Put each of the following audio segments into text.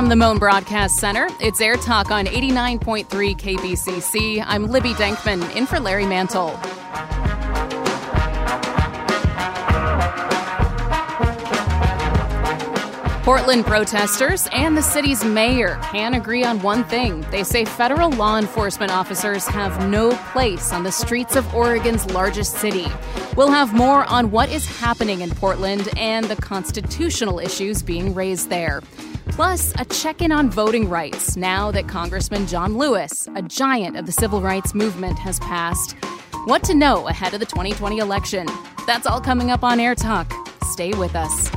From the Mohn Broadcast Center, it's Air Talk on 89.3 KPCC. I'm Libby Denkman, in for Larry Mantle. Portland protesters and the city's mayor can agree on one thing. They say federal law enforcement officers have no place on the streets of Oregon's largest city. We'll have more on what is happening in Portland and the constitutional issues being raised there. Plus, a check in on voting rights now that Congressman John Lewis, a giant of the civil rights movement, has passed. What to know ahead of the 2020 election. That's all coming up on Air Talk. Stay with us.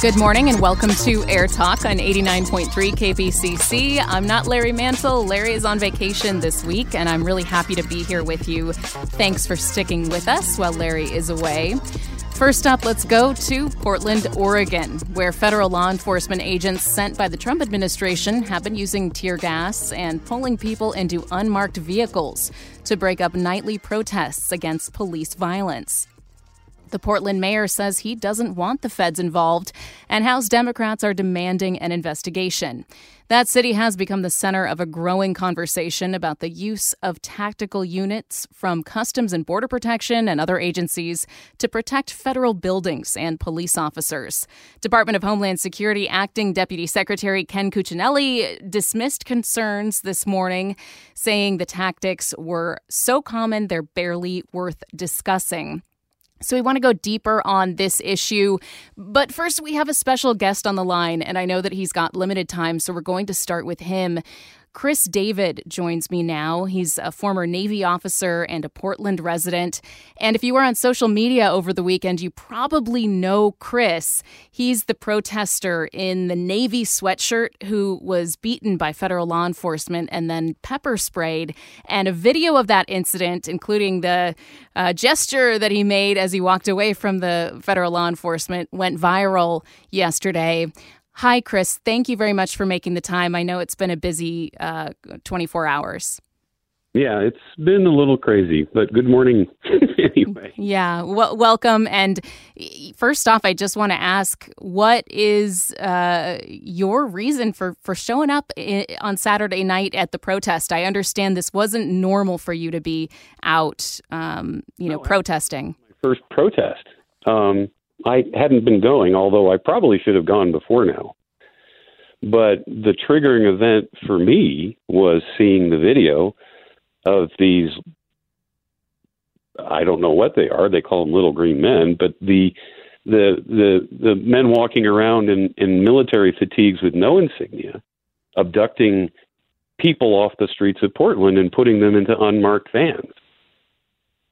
Good morning and welcome to Air Talk on 89.3 KPCC. I'm not Larry Mantle. Larry is on vacation this week, and I'm really happy to be here with you. Thanks for sticking with us while Larry is away. First up, let's go to Portland, Oregon, where federal law enforcement agents sent by the Trump administration have been using tear gas and pulling people into unmarked vehicles to break up nightly protests against police violence. The Portland mayor says he doesn't want the feds involved, and House Democrats are demanding an investigation. That city has become the center of a growing conversation about the use of tactical units from Customs and Border Protection and other agencies to protect federal buildings and police officers. Department of Homeland Security Acting Deputy Secretary Ken Cuccinelli dismissed concerns this morning, saying the tactics were so common they're barely worth discussing. So, we want to go deeper on this issue. But first, we have a special guest on the line, and I know that he's got limited time, so we're going to start with him. Chris David joins me now. He's a former Navy officer and a Portland resident. And if you were on social media over the weekend, you probably know Chris. He's the protester in the Navy sweatshirt who was beaten by federal law enforcement and then pepper sprayed. And a video of that incident, including the uh, gesture that he made as he walked away from the federal law enforcement, went viral yesterday. Hi, Chris. Thank you very much for making the time. I know it's been a busy uh, 24 hours. Yeah, it's been a little crazy, but good morning anyway. Yeah, well, welcome. And first off, I just want to ask, what is uh, your reason for for showing up on Saturday night at the protest? I understand this wasn't normal for you to be out, um, you know, no, protesting. My first protest. Um, I hadn't been going, although I probably should have gone before now. But the triggering event for me was seeing the video of these I don't know what they are. They call them little green men, but the the the the men walking around in in military fatigues with no insignia, abducting people off the streets of Portland and putting them into unmarked vans.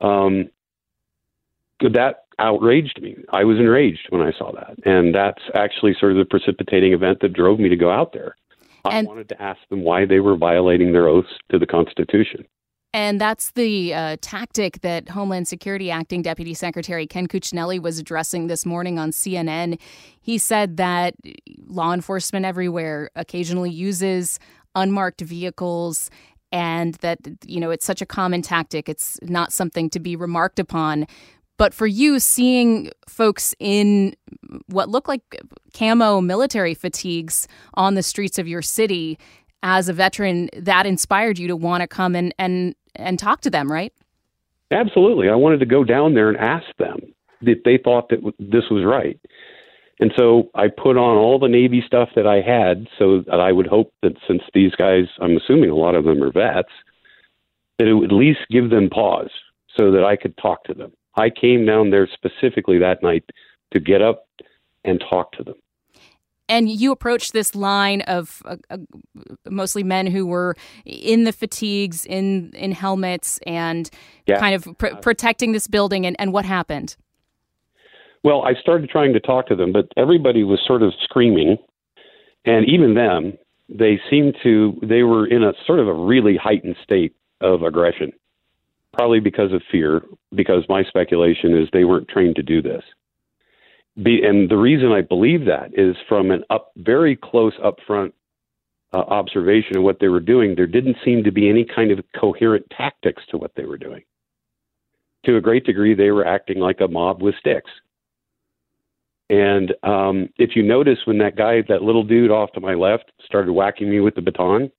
Um, that outraged me. I was enraged when I saw that. And that's actually sort of the precipitating event that drove me to go out there. I and, wanted to ask them why they were violating their oaths to the Constitution. And that's the uh, tactic that Homeland Security Acting Deputy Secretary Ken Cuccinelli was addressing this morning on CNN. He said that law enforcement everywhere occasionally uses unmarked vehicles and that you know it's such a common tactic it's not something to be remarked upon but for you, seeing folks in what look like camo military fatigues on the streets of your city as a veteran, that inspired you to want to come and, and, and talk to them, right? Absolutely. I wanted to go down there and ask them if they thought that this was right. And so I put on all the Navy stuff that I had so that I would hope that since these guys, I'm assuming a lot of them are vets, that it would at least give them pause so that I could talk to them. I came down there specifically that night to get up and talk to them. And you approached this line of uh, uh, mostly men who were in the fatigues, in in helmets, and yeah. kind of pr- protecting this building. And, and what happened? Well, I started trying to talk to them, but everybody was sort of screaming, and even them, they seemed to they were in a sort of a really heightened state of aggression. Probably because of fear, because my speculation is they weren't trained to do this. Be, and the reason I believe that is from an up, very close upfront uh, observation of what they were doing, there didn't seem to be any kind of coherent tactics to what they were doing. To a great degree, they were acting like a mob with sticks. And um, if you notice, when that guy, that little dude off to my left, started whacking me with the baton,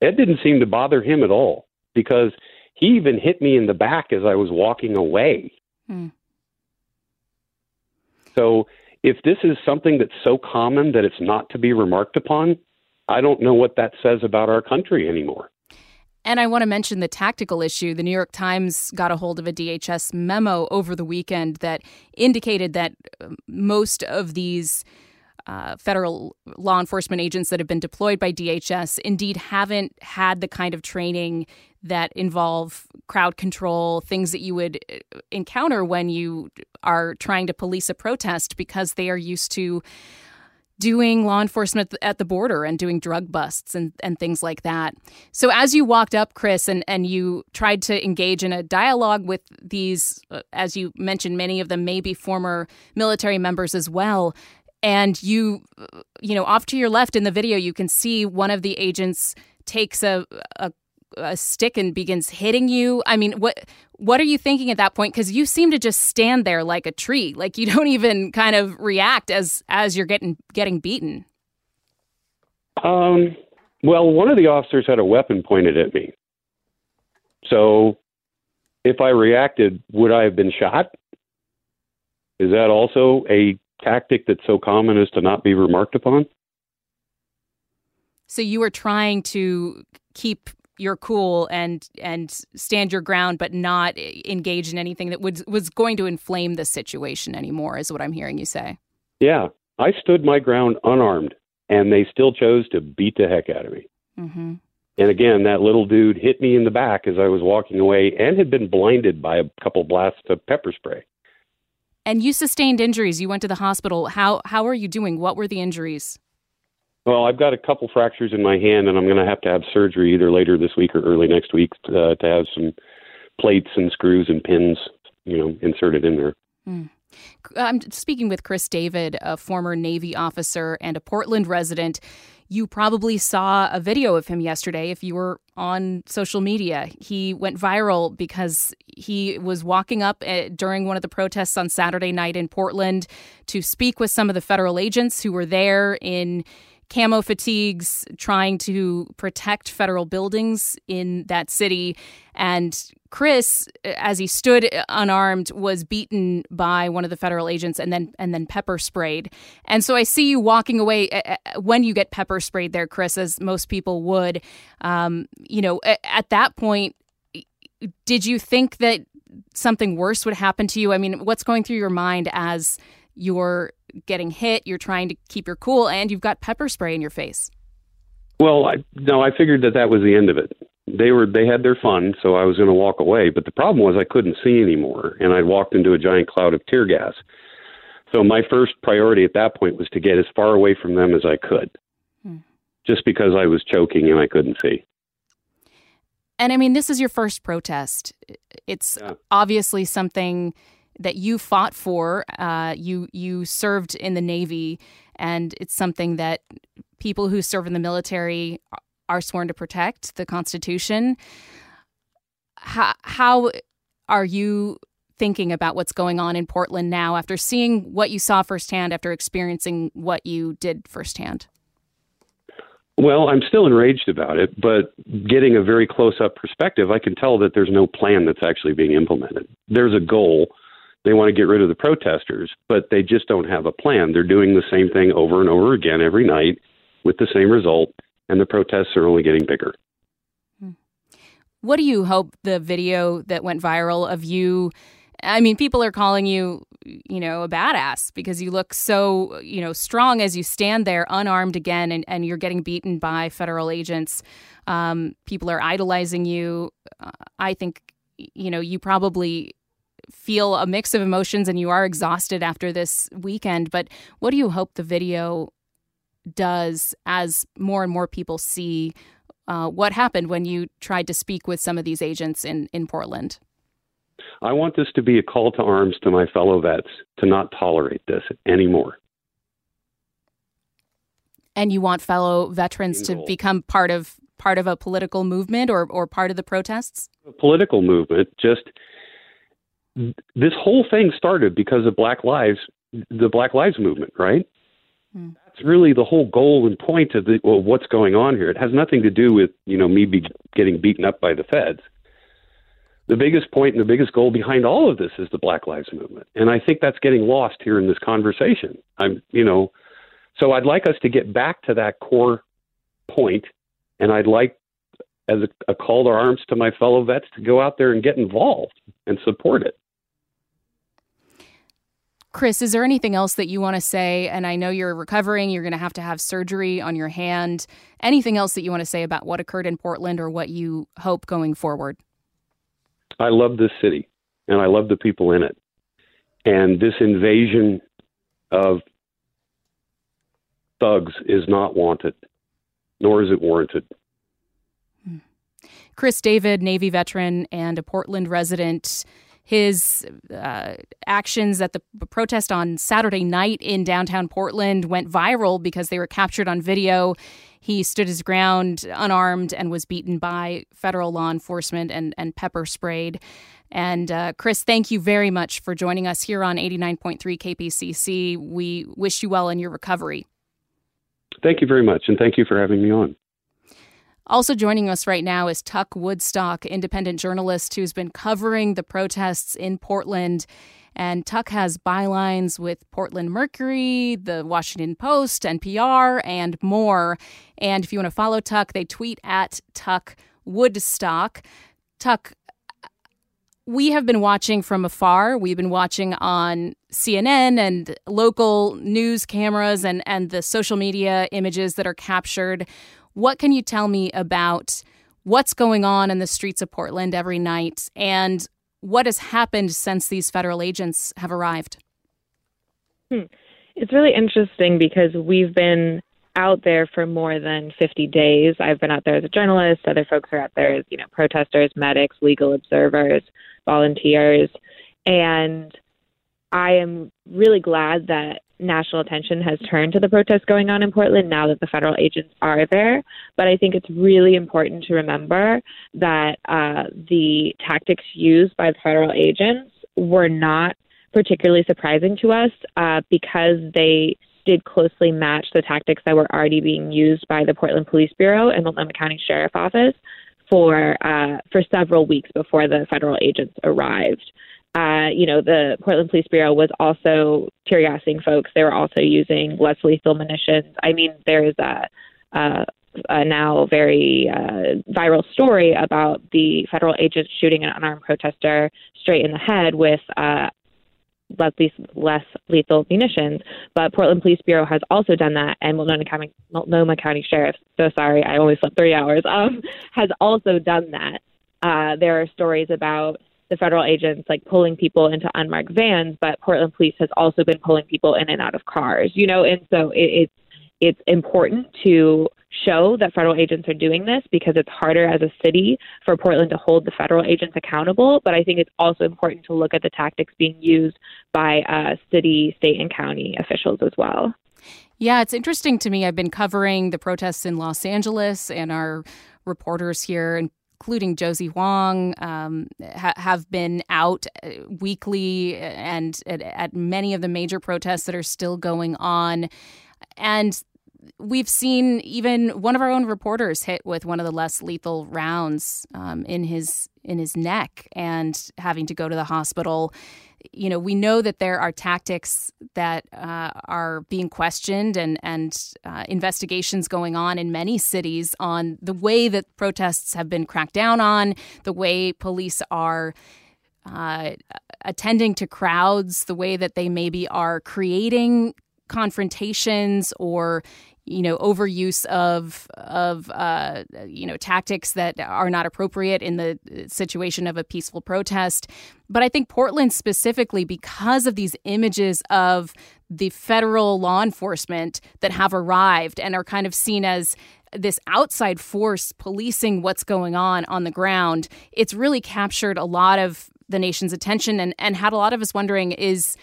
it didn't seem to bother him at all because he even hit me in the back as I was walking away. Hmm. So if this is something that's so common that it's not to be remarked upon, I don't know what that says about our country anymore. And I want to mention the tactical issue. The New York Times got a hold of a DHS memo over the weekend that indicated that uh, most of these uh, federal law enforcement agents that have been deployed by DHS indeed haven't had the kind of training that involve crowd control, things that you would uh, encounter when you are trying to police a protest because they are used to doing law enforcement at the border and doing drug busts and, and things like that. So as you walked up, Chris, and, and you tried to engage in a dialogue with these, uh, as you mentioned, many of them may be former military members as well. And you, uh, you know, off to your left in the video, you can see one of the agents takes a, a a stick and begins hitting you? I mean what what are you thinking at that point? Because you seem to just stand there like a tree like you don't even kind of react as as you're getting getting beaten. Um well one of the officers had a weapon pointed at me. So if i reacted would i have been shot? Is that also a tactic that's so common as to not be remarked upon? So you were trying to keep you're cool and and stand your ground, but not engage in anything that was was going to inflame the situation anymore. Is what I'm hearing you say. Yeah, I stood my ground unarmed, and they still chose to beat the heck out of me. Mm-hmm. And again, that little dude hit me in the back as I was walking away, and had been blinded by a couple blasts of pepper spray. And you sustained injuries. You went to the hospital. How how are you doing? What were the injuries? Well, I've got a couple fractures in my hand, and I'm going to have to have surgery either later this week or early next week uh, to have some plates and screws and pins, you know, inserted in there. Mm. I'm speaking with Chris David, a former Navy officer and a Portland resident. You probably saw a video of him yesterday if you were on social media. He went viral because he was walking up eh, during one of the protests on Saturday night in Portland to speak with some of the federal agents who were there in camo fatigues, trying to protect federal buildings in that city. And Chris, as he stood unarmed, was beaten by one of the federal agents and then and then pepper sprayed. And so I see you walking away when you get pepper sprayed there, Chris, as most people would. Um, you know, at that point, did you think that something worse would happen to you? I mean, what's going through your mind as you're getting hit, you're trying to keep your cool, and you've got pepper spray in your face. Well, I, no, I figured that that was the end of it. They were they had their fun, so I was going to walk away. But the problem was I couldn't see anymore, and I walked into a giant cloud of tear gas. So my first priority at that point was to get as far away from them as I could, hmm. just because I was choking and I couldn't see. And I mean, this is your first protest. It's yeah. obviously something that you fought for. Uh, you you served in the Navy, and it's something that people who serve in the military are sworn to protect the Constitution. How, how are you thinking about what's going on in Portland now after seeing what you saw firsthand, after experiencing what you did firsthand? Well, I'm still enraged about it, but getting a very close up perspective, I can tell that there's no plan that's actually being implemented. There's a goal they want to get rid of the protesters, but they just don't have a plan. They're doing the same thing over and over again every night with the same result, and the protests are only getting bigger. Hmm. What do you hope the video that went viral of you? I mean, people are calling you, you know, a badass because you look so, you know, strong as you stand there unarmed again and, and you're getting beaten by federal agents. Um, people are idolizing you. Uh, I think, you know, you probably feel a mix of emotions and you are exhausted after this weekend. But what do you hope the video does as more and more people see Uh, what happened when you tried to speak with some of these agents in, in Portland? I want this to be a call to arms to my fellow vets to not tolerate this anymore. And you want fellow veterans to become part of part of a political movement or, or part of the protests? A political movement. Just this whole thing started because of Black Lives, the Black Lives movement, right? Hmm. That's really the whole goal and point of the, well, what's going on here. It has nothing to do with you know me be getting beaten up by the feds the biggest point and the biggest goal behind all of this is the Black Lives Movement. And I think that's getting lost here in this conversation. I'm, you know, so I'd like us to get back to that core point, and I'd like, as a, a call to arms to my fellow vets, to go out there and get involved and support it. Chris, is there anything else that you want to say? And I know you're recovering, you're going to have to have surgery on your hand. Anything else that you want to say about what occurred in Portland or what you hope going forward? I love this city and I love the people in it. And this invasion of thugs is not wanted, nor is it warranted. Hmm. Chris David, Navy veteran and a Portland resident, his uh, actions at the protest on Saturday night in downtown Portland went viral because they were captured on video. He stood his ground unarmed and was beaten by federal law enforcement and, and pepper sprayed. And uh, Chris, thank you very much for joining us here on 89.3 KPCC. We wish you well in your recovery. Thank you very much, and thank you for having me on. Also joining us right now is Tuck Woodstock, independent journalist who's been covering the protests in Portland. And Tuck has bylines with Portland Mercury, the Washington Post, NPR, and more. And if you want to follow Tuck, they tweet at Tuck Woodstock. Tuck, we have been watching from afar. We've been watching on CNN and local news cameras and, and the social media images that are captured. What can you tell me about what's going on in the streets of Portland every night and what has happened since these federal agents have arrived? Hmm. It's really interesting because we've been out there for more than 50 days. I've been out there as a journalist. Other folks are out there as, you know, protesters, medics, legal observers, volunteers. And I am really glad that national attention has turned to the protests going on in Portland now that the federal agents are there. But I think it's really important to remember that uh, the tactics used by the federal agents were not particularly surprising to us uh, because they did closely match the tactics that were already being used by the Portland Police Bureau and Multnomah County Sheriff Office for uh, for several weeks before the federal agents arrived uh, you know, the Portland Police Bureau was also tear gassing folks. They were also using less lethal munitions. I mean, there is a, a, now very uh, viral story about the federal agents shooting an unarmed protester straight in the head with uh, less, less lethal munitions. But Portland Police Bureau has also done that, and Multnomah County, Multnomah County Sheriff, so sorry, I only slept three hours, um, has also done that. Uh, there are stories about the federal agents like pulling people into unmarked vans, but Portland police has also been pulling people in and out of cars, you know, and so it, it's it's important to show that federal agents are doing this because it's harder as a city for Portland to hold the federal agents accountable. But I think it's also important to look at the tactics being used by uh, city, state, and county officials as well. Yeah, it's interesting to me. I've been covering the protests in Los Angeles, and our reporters here in including Josie Huang, um, ha- have been out uh, weekly and at, at many of the major protests that are still going on. And we've seen even one of our own reporters hit with one of the less lethal rounds um, in his in his neck and having to go to the hospital you know, we know that there are tactics that uh, are being questioned and and uh, investigations going on in many cities on the way that protests have been cracked down on, the way police are. Uh, attending to crowds, the way that they maybe are creating confrontations or you know overuse of of uh, you know tactics that are not appropriate in the situation of a peaceful protest. But I think Portland specifically, because of these images of the federal law enforcement that have arrived and are kind of seen as this outside force policing what's going on on the ground, it's really captured a lot of the nation's attention and, and had a lot of us wondering is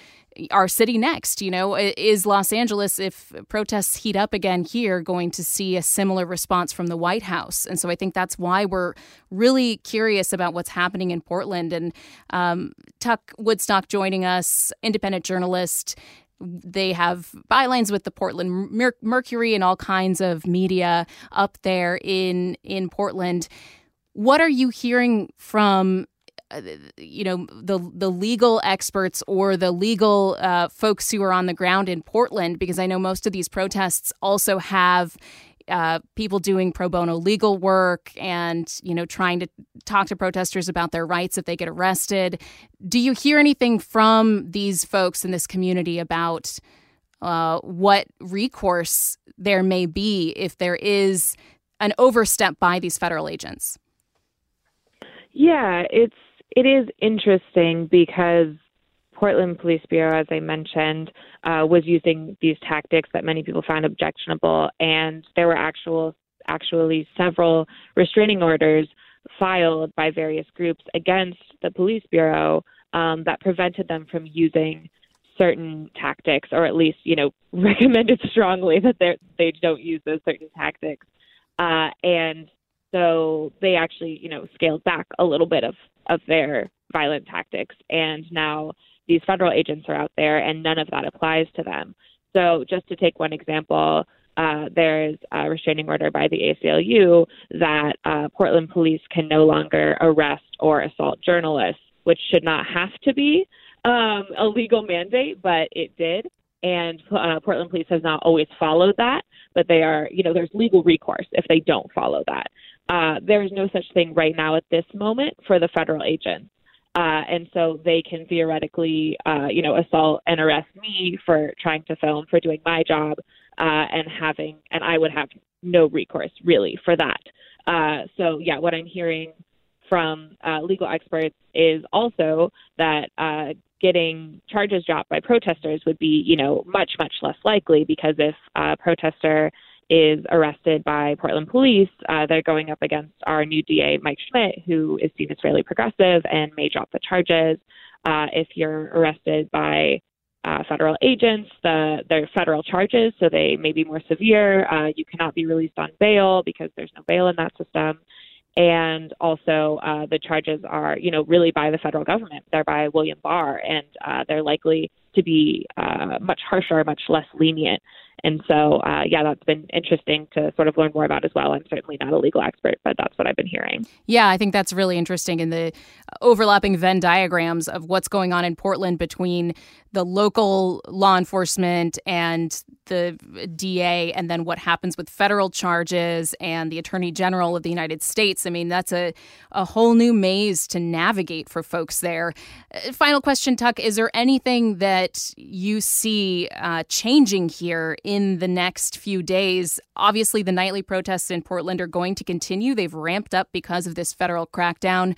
our city next? You know, is Los Angeles, if protests heat up again here, going to see a similar response from the White House? And so I think that's why we're really curious about what's happening in Portland. And um, Tuck Woodstock joining us, independent journalist. They have bylines with the Portland Mer- Mercury and all kinds of media up there in in Portland. What are you hearing from you know the the legal experts or the legal uh, folks who are on the ground in Portland because I know most of these protests also have uh, people doing pro bono legal work and you know trying to talk to protesters about their rights if they get arrested. Do you hear anything from these folks in this community about uh, what recourse there may be if there is an overstep by these federal agents? Yeah, it's it is interesting because Portland Police Bureau, as I mentioned, uh, was using these tactics that many people found objectionable, and there were actual actually several restraining orders filed by various groups against the police bureau um, that prevented them from using certain tactics, or at least you know recommended strongly that they they don't use those certain tactics. Uh, and so they actually you know scaled back a little bit of of their violent tactics. And now these federal agents are out there, and none of that applies to them. So, just to take one example, uh, there's a restraining order by the ACLU that uh, Portland police can no longer arrest or assault journalists, which should not have to be um, a legal mandate, but it did. And uh, Portland police has not always followed that, but they are, you know, there's legal recourse if they don't follow that. Uh, there's no such thing right now at this moment for the federal agents. Uh, and so they can theoretically, uh, you know, assault and arrest me for trying to film, for doing my job, uh, and having, and I would have no recourse really for that. Uh, so yeah, what I'm hearing from uh, legal experts is also that uh, getting charges dropped by protesters would be, you know, much much less likely because if a protester is arrested by Portland police, uh, they're going up against our new DA, Mike Schmidt, who is seen as fairly progressive and may drop the charges. Uh, if you're arrested by uh, federal agents, the, they're federal charges, so they may be more severe. Uh, you cannot be released on bail because there's no bail in that system. And also, uh, the charges are, you know, really by the federal government. They're by William Barr, and uh, they're likely to be uh, much harsher, much less lenient. And so, uh, yeah, that's been interesting to sort of learn more about as well. I'm certainly not a legal expert, but that's what I've been hearing. Yeah, I think that's really interesting in the overlapping Venn diagrams of what's going on in Portland between the local law enforcement and the DA, and then what happens with federal charges and the Attorney General of the United States. I mean, that's a, a whole new maze to navigate for folks there. Uh, final question, Tuck Is there anything that you see uh, changing here in the next few days? Obviously, the nightly protests in Portland are going to continue. They've ramped up because of this federal crackdown.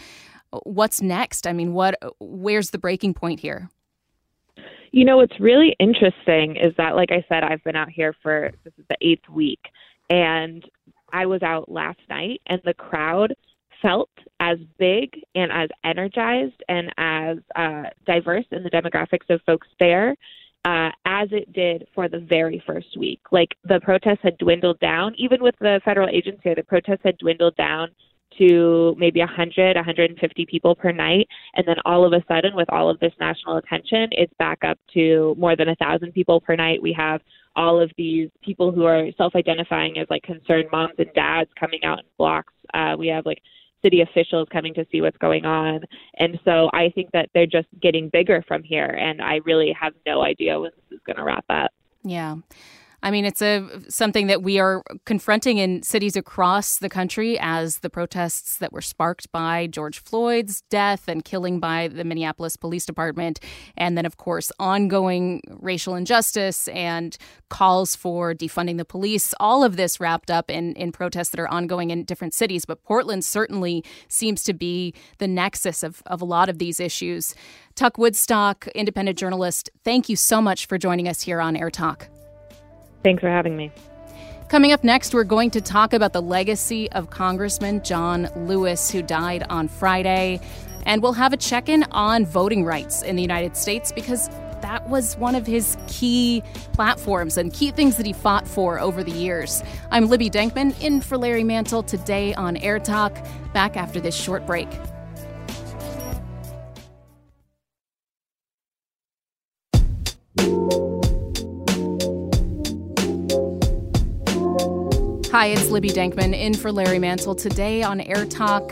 What's next? I mean, what? Where's the breaking point here? You know, what's really interesting is that, like I said, I've been out here for this is the eighth week, and I was out last night, and the crowd felt as big and as energized and as uh, diverse in the demographics of folks there uh, as it did for the very first week. Like the protests had dwindled down, even with the federal agency, the protests had dwindled down to maybe 100, 150 people per night. And then all of a sudden, with all of this national attention, it's back up to more than a thousand people per night. We have all of these people who are self identifying as like concerned moms and dads coming out in blocks. Uh, we have like city officials coming to see what's going on. And so I think that they're just getting bigger from here. And I really have no idea when this is going to wrap up. Yeah. I mean, it's a something that we are confronting in cities across the country as the protests that were sparked by George Floyd's death and killing by the Minneapolis Police Department, and then of course ongoing racial injustice and calls for defunding the police. All of this wrapped up in in protests that are ongoing in different cities, but Portland certainly seems to be the nexus of of a lot of these issues. Tuck Woodstock, independent journalist, thank you so much for joining us here on Air Talk. Thanks for having me. Coming up next, we're going to talk about the legacy of Congressman John Lewis, who died on Friday. And we'll have a check in on voting rights in the United States because that was one of his key platforms and key things that he fought for over the years. I'm Libby Denkman in for Larry Mantle today on Air Talk. Back after this short break. Hi, it's Libby Denkman in for Larry Mantle today on Air Talk.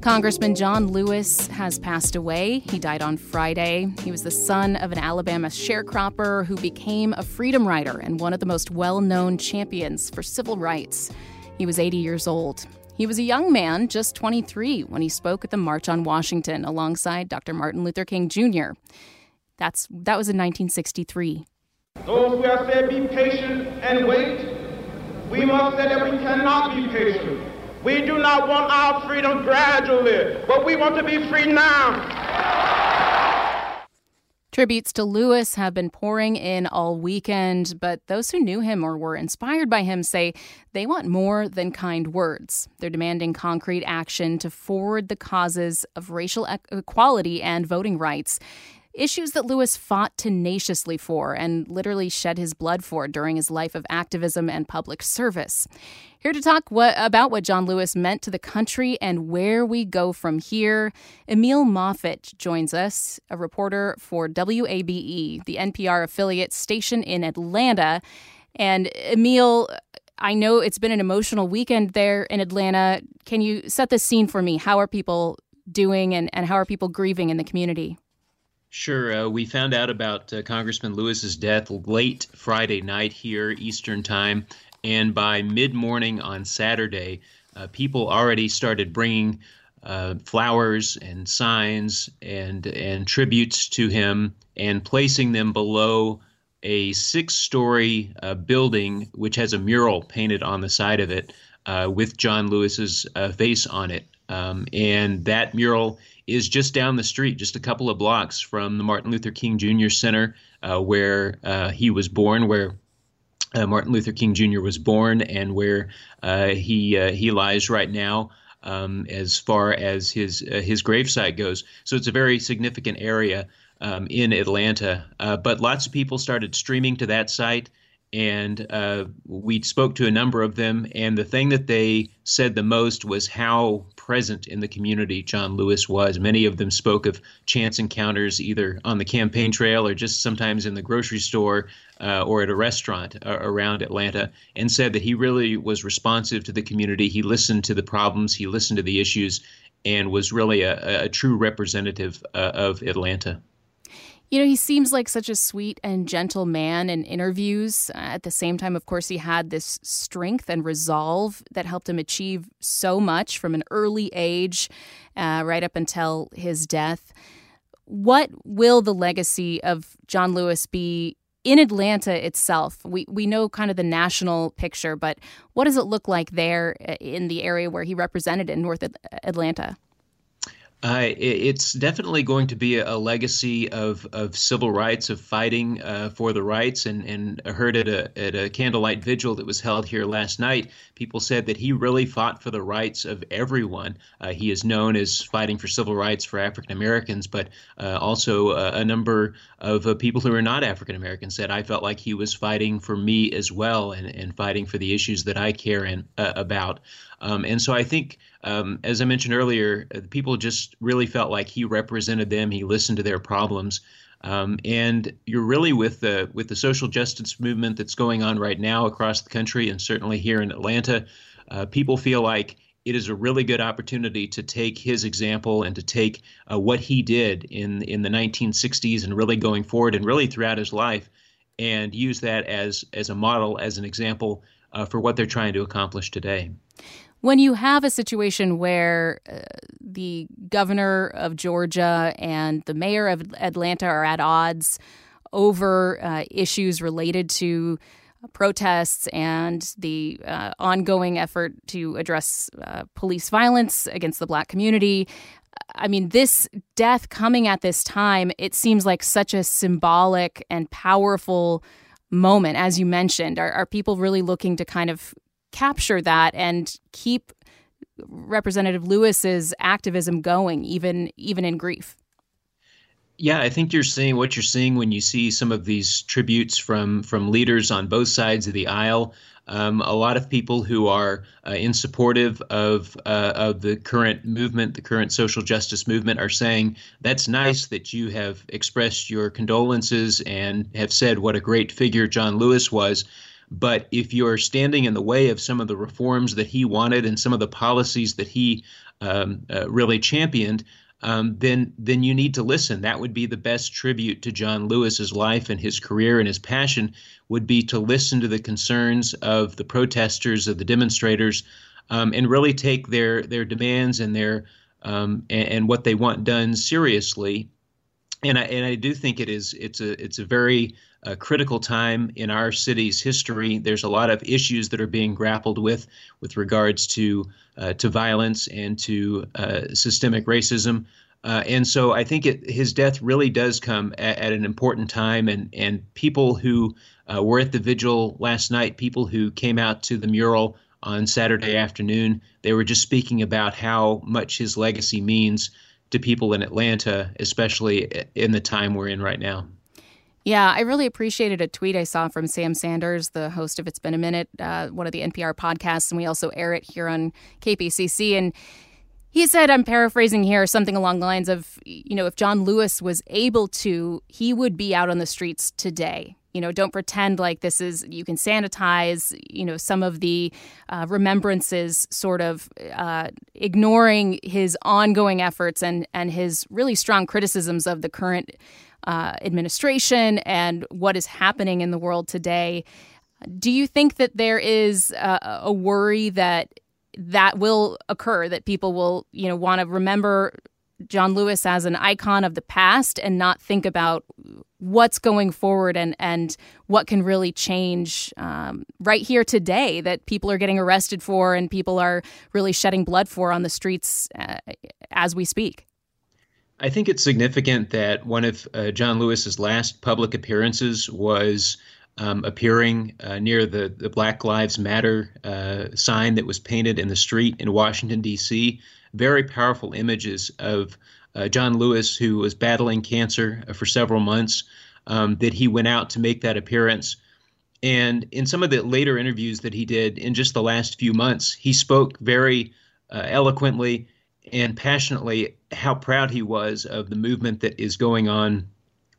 Congressman John Lewis has passed away. He died on Friday. He was the son of an Alabama sharecropper who became a freedom rider and one of the most well known champions for civil rights. He was 80 years old. He was a young man, just 23, when he spoke at the March on Washington alongside Dr. Martin Luther King Jr. That's, that was in 1963. Those who have said, be patient and wait, we must say that we cannot be patient. We do not want our freedom gradually, but we want to be free now. Tributes to Lewis have been pouring in all weekend, but those who knew him or were inspired by him say they want more than kind words. They're demanding concrete action to forward the causes of racial equality and voting rights issues that Lewis fought tenaciously for and literally shed his blood for during his life of activism and public service. Here to talk what, about what John Lewis meant to the country and where we go from here, Emil Moffatt joins us, a reporter for WABE, the NPR affiliate station in Atlanta. And Emil, I know it's been an emotional weekend there in Atlanta. Can you set the scene for me? How are people doing and, and how are people grieving in the community? Sure. Uh, we found out about uh, Congressman Lewis's death late Friday night here, Eastern Time. And by mid morning on Saturday, uh, people already started bringing uh, flowers and signs and, and tributes to him and placing them below a six story uh, building which has a mural painted on the side of it uh, with John Lewis's face on it. Um, and that mural is just down the street, just a couple of blocks from the Martin Luther King Jr. Center, uh, where uh, he was born, where uh, Martin Luther King Jr. was born, and where uh, he uh, he lies right now. Um, as far as his uh, his gravesite goes, so it's a very significant area um, in Atlanta. but lots of people started streaming to that site and uh, we spoke to a number of them. And the thing that they said the most was how present in the community John Lewis was. Many of them spoke of chance encounters either on the campaign trail or just sometimes in the grocery store uh, or at a restaurant uh, around Atlanta, and said that he really was responsive to the community. He listened to the problems, he listened to the issues, and was really a, a true representative uh, of Atlanta. You know, he seems like such a sweet and gentle man in interviews. Uh, at the same time, of course, he had this strength and resolve that helped him achieve so much from an early age, uh, right up until his death. What will the legacy of John Lewis be in Atlanta itself? We we know kind of the national picture, but what does it look like there uh, in the area where he represented in North Atlanta? Uh, it's definitely going to be a, legacy of, of civil rights, of fighting uh, for the rights. And, and I heard at a, at a candlelight vigil that was held here last night, people said that he really fought for the rights of everyone. Uh, he is known as fighting for civil rights for African Americans, but uh, also a number of uh, people who are not African Americans said, I felt like he was fighting for me as well and, and fighting for the issues that I care in, uh, about. Um, and so I think, um, as I mentioned earlier, uh, people just really felt like he represented them. He listened to their problems. Um, and you're really with the with the social justice movement that's going on right now across the country, and certainly here in Atlanta, uh, people feel like it is a really good opportunity to take his example and to take uh, what he did in in the 1960s and really going forward and really throughout his life, and use that as as a model, as an example uh, for what they're trying to accomplish today when you have a situation where uh, the governor of Georgia and the mayor of Atlanta are at odds over uh, issues related to protests and the uh, ongoing effort to address uh, police violence against the black community. I mean, this death coming at this time, it seems like such a symbolic and powerful moment, as you mentioned? Are, are people really looking to kind of capture that and keep Representative Lewis's activism going, even even in grief? Yeah, I think you're seeing what you're seeing when you see some of these tributes from from leaders on both sides of the aisle. Um, a lot of people who are uh, in supportive of uh, of the current movement, the current social justice movement, are saying that's nice that you have expressed your condolences and have said what a great figure John Lewis was. But if you're standing in the way of some of the reforms that he wanted and some of the policies that he um, uh, really championed, um, then then you need to listen. That would be the best tribute to John Lewis's life and his career and his passion would be to listen to the concerns of the protesters, of the demonstrators, um, and really take their their demands and their um, and, and, what they want done seriously. And I and I do think it is it's a it's a very a critical time in our city's history. There's a lot of issues that are being grappled with with regards to uh, to violence and to uh, systemic racism. Uh, and so I think it, his death really does come at, at, an important time, and and people who uh, were at the vigil last night, people who came out to the mural on Saturday afternoon, they were just speaking about how much his legacy means to people in Atlanta, especially in the time we're in right now. Yeah, I really appreciated a tweet I saw from Sam Sanders, the host of It's Been a Minute, uh, one of the NPR podcasts, and we also air it here on KPCC. And he said, I'm paraphrasing here, something along the lines of, you know, if John Lewis was able to, he would be out on the streets today. You know, don't pretend like this is, you can sanitize, you know, some of the uh, remembrances, sort of uh, ignoring his ongoing efforts and, and his really strong criticisms of the current uh, administration and what is happening in the world today. Do you think that there is a, a worry that that will occur, that people will, you know, want to remember John Lewis as an icon of the past and not think about what's going forward and and what can really change um, right here today that people are getting arrested for and people are really shedding blood for on the streets uh, as we speak. I think it's significant that one of uh, John Lewis's last public appearances was um, appearing uh, near the, the Black Lives Matter uh, sign that was painted in the street in Washington, D.C. Very powerful images of uh, John Lewis, who was battling cancer uh, for several months, um, that he went out to make that appearance. And in some of the later interviews that he did in just the last few months, he spoke very uh, eloquently and passionately how proud he was of the movement that is going on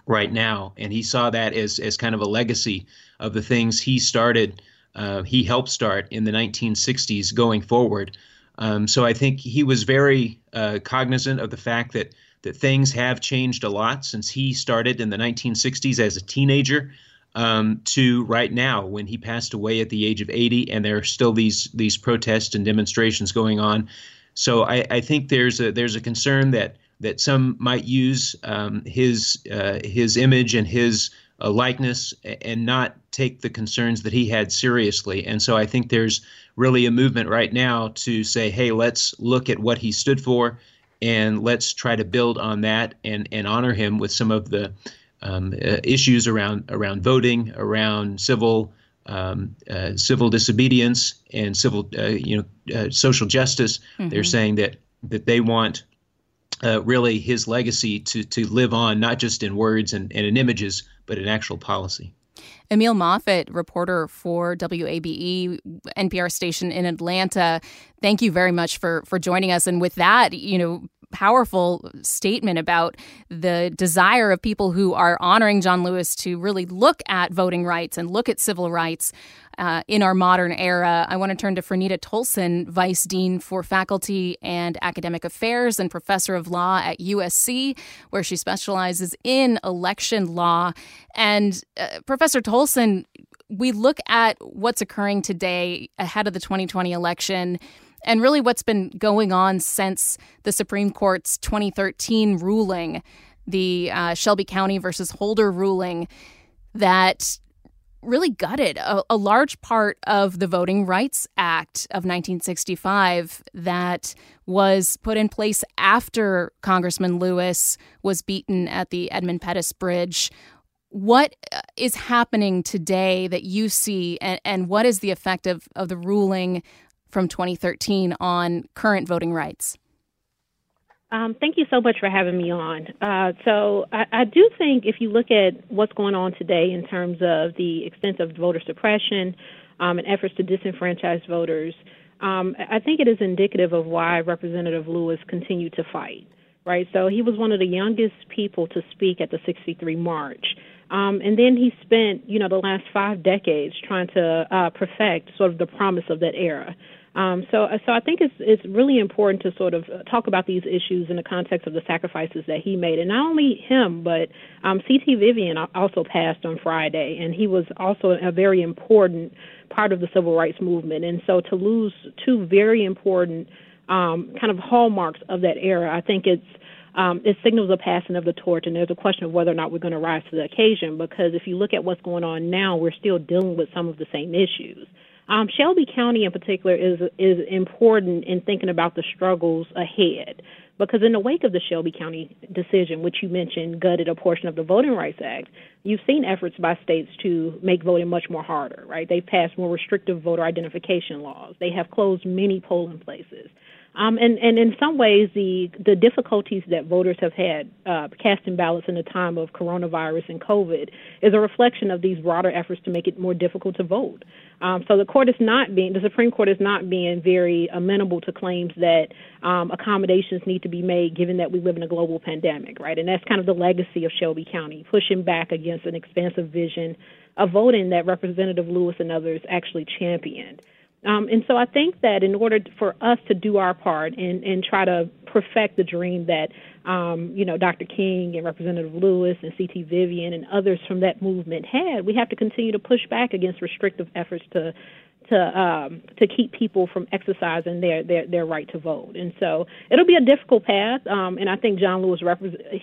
right now. And he saw that as, as kind of a legacy of the things he started, uh, he helped start in the 1960s going forward. Um, so I think he was very uh, cognizant of the fact that that things have changed a lot since he started in the 1960s as a teenager um, to right now when he passed away at the age of 80, and there are still these these protests and demonstrations going on. So I, I think there's a there's a concern that that some might use um, his uh, his image and his uh, likeness and not take the concerns that he had seriously. And so I think there's really a movement right now to say, hey, let's look at what he stood for, and let's try to build on that and and honor him with some of the um, uh, issues around around voting, around civil um, uh, civil disobedience and civil, uh, you know, uh, social justice. Mm-hmm. They're saying that that they want uh, really his legacy to to live on, not just in words and, and in images, but in actual policy. Emil Moffatt, reporter for WABE, NPR station in Atlanta. Thank you very much for for joining us. And with that, you know, powerful statement about the desire of people who are honoring John Lewis to really look at voting rights and look at civil rights uh, in our modern era. I want to turn to Franita Tolson, Vice Dean for Faculty and Academic Affairs and Professor of Law at USC, where she specializes in election law. And uh, Professor Tolson, we look at what's occurring today ahead of the 2020 election and really what's been going on since the Supreme Court's 2013 ruling, the uh, Shelby County versus Holder ruling, that really gutted a, a, large part of the Voting Rights Act of 1965 that was put in place after Congressman Lewis was beaten at the Edmund Pettus Bridge. What uh, happening today that you see, and, and what is the effect of, of the ruling from 2013 on current voting rights? Um, thank you so much for having me on. Uh, so, I, I, do think if you look at what's going on today in terms of the extent of voter suppression um, and efforts to disenfranchise voters, um, I think it is indicative of why Representative Lewis continued to fight. Right, so he was one of the youngest people to speak at the 63 March. Um, and then he spent, you know, the last five decades trying to uh, perfect sort of the promise of that era. Um, so, so I think it's it's really important to sort of talk about these issues in the context of the sacrifices that he made, and not only him, but um, C.T. Vivian also passed on Friday, and he was also a very important part of the civil rights movement. And so, to lose two very important um, kind of hallmarks of that era, I think it's um, it signals a passing of the torch, and there's a question of whether or not we're going to rise to the occasion. Because if you look at what's going on now, we're still dealing with some of the same issues. Um, Shelby County, in particular, is is important in thinking about the struggles ahead. Because in the wake of the Shelby County decision, which you mentioned gutted a portion of the Voting Rights Act, you've seen efforts by states to make voting much more harder, right? They've passed more restrictive voter identification laws. They have closed many polling places. Um, and, and in some ways, the, the difficulties that voters have had uh, casting ballots in the time of coronavirus and COVID is a reflection of these broader efforts to make it more difficult to vote. Um, so the court is not being, the Supreme Court is not being very amenable to claims that um, accommodations need to be made given that we live in a global pandemic, right? And that's kind of the legacy of Shelby County, pushing back against an expansive vision of voting that Representative Lewis and others actually championed. Um, and so I think that in order for us to do our part and, and try to perfect the dream that um, you know Dr. King and Representative Lewis and C.T. Vivian and others from that movement had, we have to continue to push back against restrictive efforts to to um, to keep people from exercising their, their their right to vote. And so it'll be a difficult path. Um, and I think John Lewis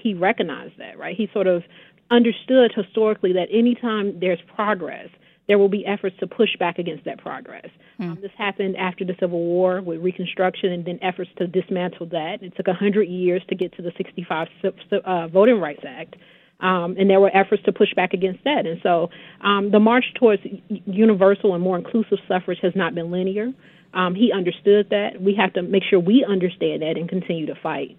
he recognized that, right? He sort of understood historically that anytime there's progress there will be efforts to push back against that progress. Mm. Um, this happened after the Civil War with Reconstruction and then efforts to dismantle that. It took 100 years to get to the 65 uh, Voting Rights Act. Um, and there were efforts to push back against that. And so um, the march towards universal and more inclusive suffrage has not been linear. Um, he understood that. We have to make sure we understand that and continue to fight.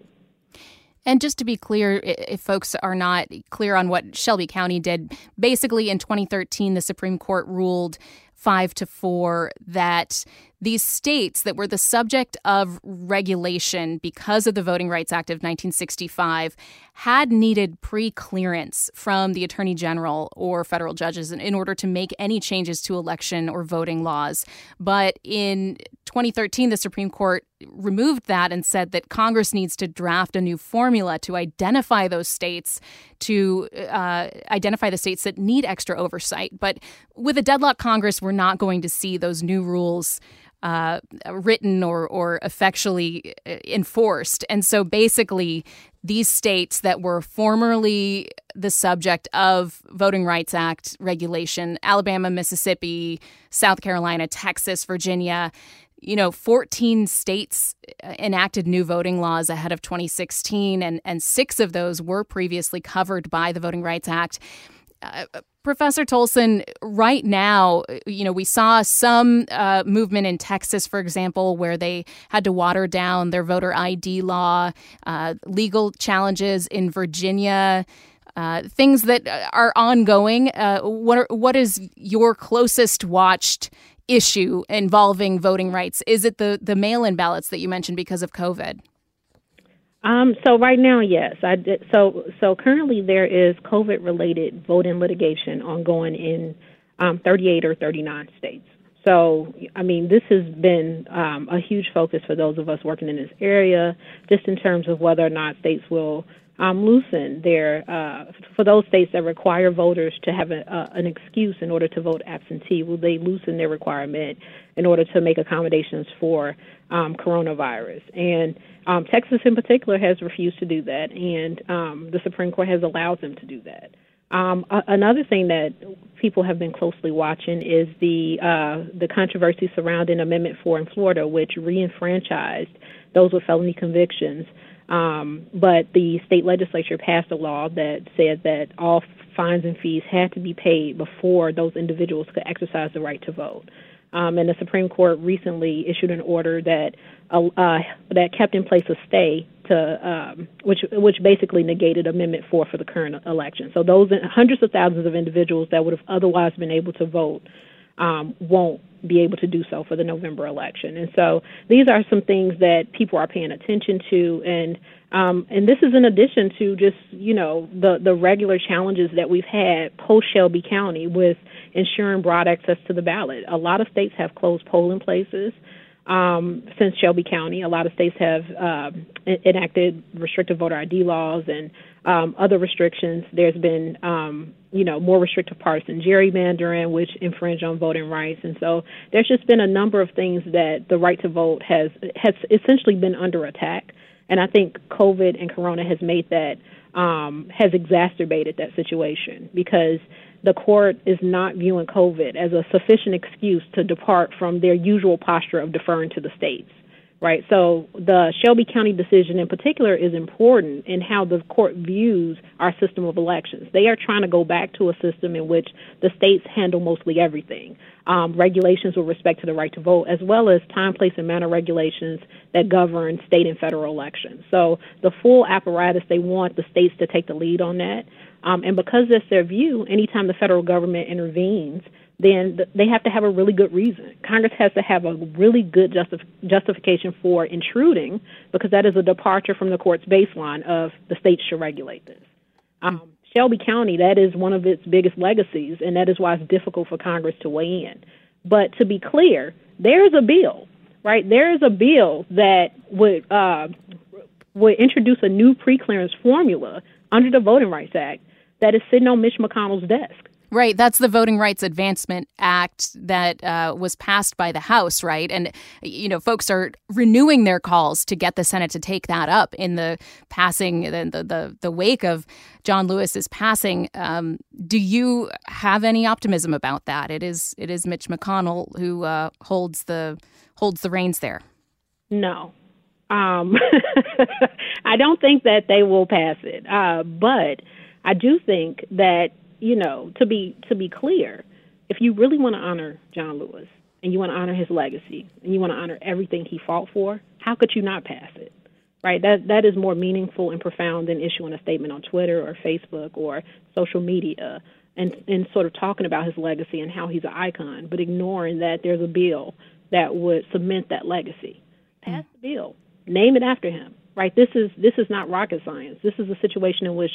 And just to be clear, if folks are not clear on what Shelby County did, basically in 2013, the Supreme Court ruled five to four that these states that were the subject of regulation because of the Voting Rights Act of 1965 had needed pre clearance from the Attorney General or federal judges in, order to make any changes to election or voting laws. But in 2013, the Supreme Court removed that and said that Congress needs to draft a new formula to identify those states, to uh, identify the states that need extra oversight. But with a deadlock Congress, we're not going to see those new rules uh, written or, or effectually uh, enforced. And so basically, these states that were formerly the subject of Voting Rights Act regulation Alabama, Mississippi, South Carolina, Texas, Virginia you know, 14 states uh, enacted new voting laws ahead of 2016, and, and six of those were previously covered by the Voting Rights Act. Uh, Professor Tolson, right now, you know, we saw some uh, movement in Texas, for example, where they had to water down their voter ID law, uh, legal challenges in Virginia. Uh, things that are ongoing. Uh, what are, what is your closest watched issue involving voting rights? Is it the the mail-in ballots that you mentioned because of COVID? Um, so right now, yes. I did, so so currently there is COVID related voting litigation ongoing in um, 38 or 39 states. So I mean, this has been um, a huge focus for those of us working in this area, just in terms of whether or not states will um, loosen their uh, for those states that require voters to have a, uh, an excuse in order to vote absentee. Will they loosen their requirement in order to make accommodations for um, coronavirus? And um, Texas, in particular, has refused to do that, and um, the Supreme Court has allowed them to do that. Um, another thing that people have been closely watching is the uh, the controversy surrounding Amendment Four in Florida, which reenfranchised those with felony convictions. Um, but the state legislature passed a law that said that all fines and fees had to be paid before those individuals could exercise the right to vote. Um, and the Supreme Court recently issued an order that uh, uh, that kept in place a stay to um, which which basically negated Amendment Four for the current election. So those hundreds of thousands of individuals that would have otherwise been able to vote um, won't be able to do so for the November election. And so these are some things that people are paying attention to, and um, and this is in addition to just you know the the regular challenges that we've had post Shelby County with ensuring broad access to the ballot. A lot of states have closed polling places. Um, since Shelby County, a lot of states have uh, enacted restrictive voter ID laws and um, other restrictions. There's been, um, you know, more restrictive partisan gerrymandering, which infringe on voting rights, and so there's just been a number of things that the right to vote has has essentially been under attack. And I think COVID and Corona has made that um, has exacerbated that situation because the court is not viewing COVID as a sufficient excuse to depart from their usual posture of deferring to the states. Right. So the Shelby County decision in particular is important in how the court views our system of elections. They are trying to go back to a system in which the states handle mostly everything. Um, regulations with respect to the right to vote, as well as time, place, and manner regulations that govern state and federal elections. So the full apparatus, they want the states to take the lead on that. Um, and because that's their view, anytime the federal government intervenes, then they have to have a really good reason. Congress has to have a really good justif- justification for intruding because that is a departure from the court's baseline of the states should regulate this. Um, Shelby County, that is one of its biggest legacies, and that is why it's difficult for Congress to weigh in. But to be clear, there is a bill, right? There is a bill that would uh, would introduce a new preclearance formula under the Voting Rights Act that is sitting on Mitch McConnell's desk. Right. That's the Voting Rights Advancement Act that uh, was passed by the House, right? And, you know, folks are renewing their calls to get the Senate to take that up in the passing, the, the, the wake of John Lewis's passing. Um, do you have any optimism about that? It is it is Mitch McConnell who uh, holds the holds the reins there. No. Um, I don't think that they will pass it. Uh, but I do think that you know, to be to be clear, if you really want to honor John Lewis and you want to honor his legacy and you want to honor everything he fought for, how could you not pass it? Right? That that is more meaningful and profound than issuing a statement on Twitter or Facebook or social media and and sort of talking about his legacy and how he's an icon, but ignoring that there's a bill that would cement that legacy. Pass the bill. Name it after him. Right? This is this is not rocket science. This is a situation in which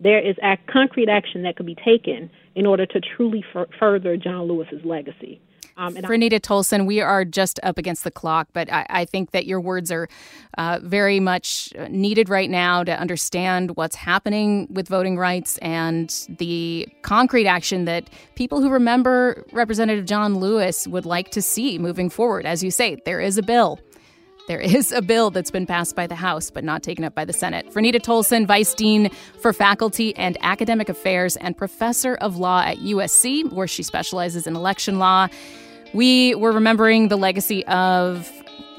there is a concrete action that could be taken in order to truly f- further John Lewis's legacy. Um, and Franita Tolson, we are just up against the clock, but I, I think that your words are uh, very much needed right now to understand what's happening with voting rights and the concrete action that people who remember Representative John Lewis would like to see moving forward. As you say, there is a bill there is a bill that's been passed by the House but not taken up by the Senate. Franita Tolson, Vice Dean for Faculty and Academic Affairs and Professor of Law at USC, where she specializes in election law. We were remembering the legacy of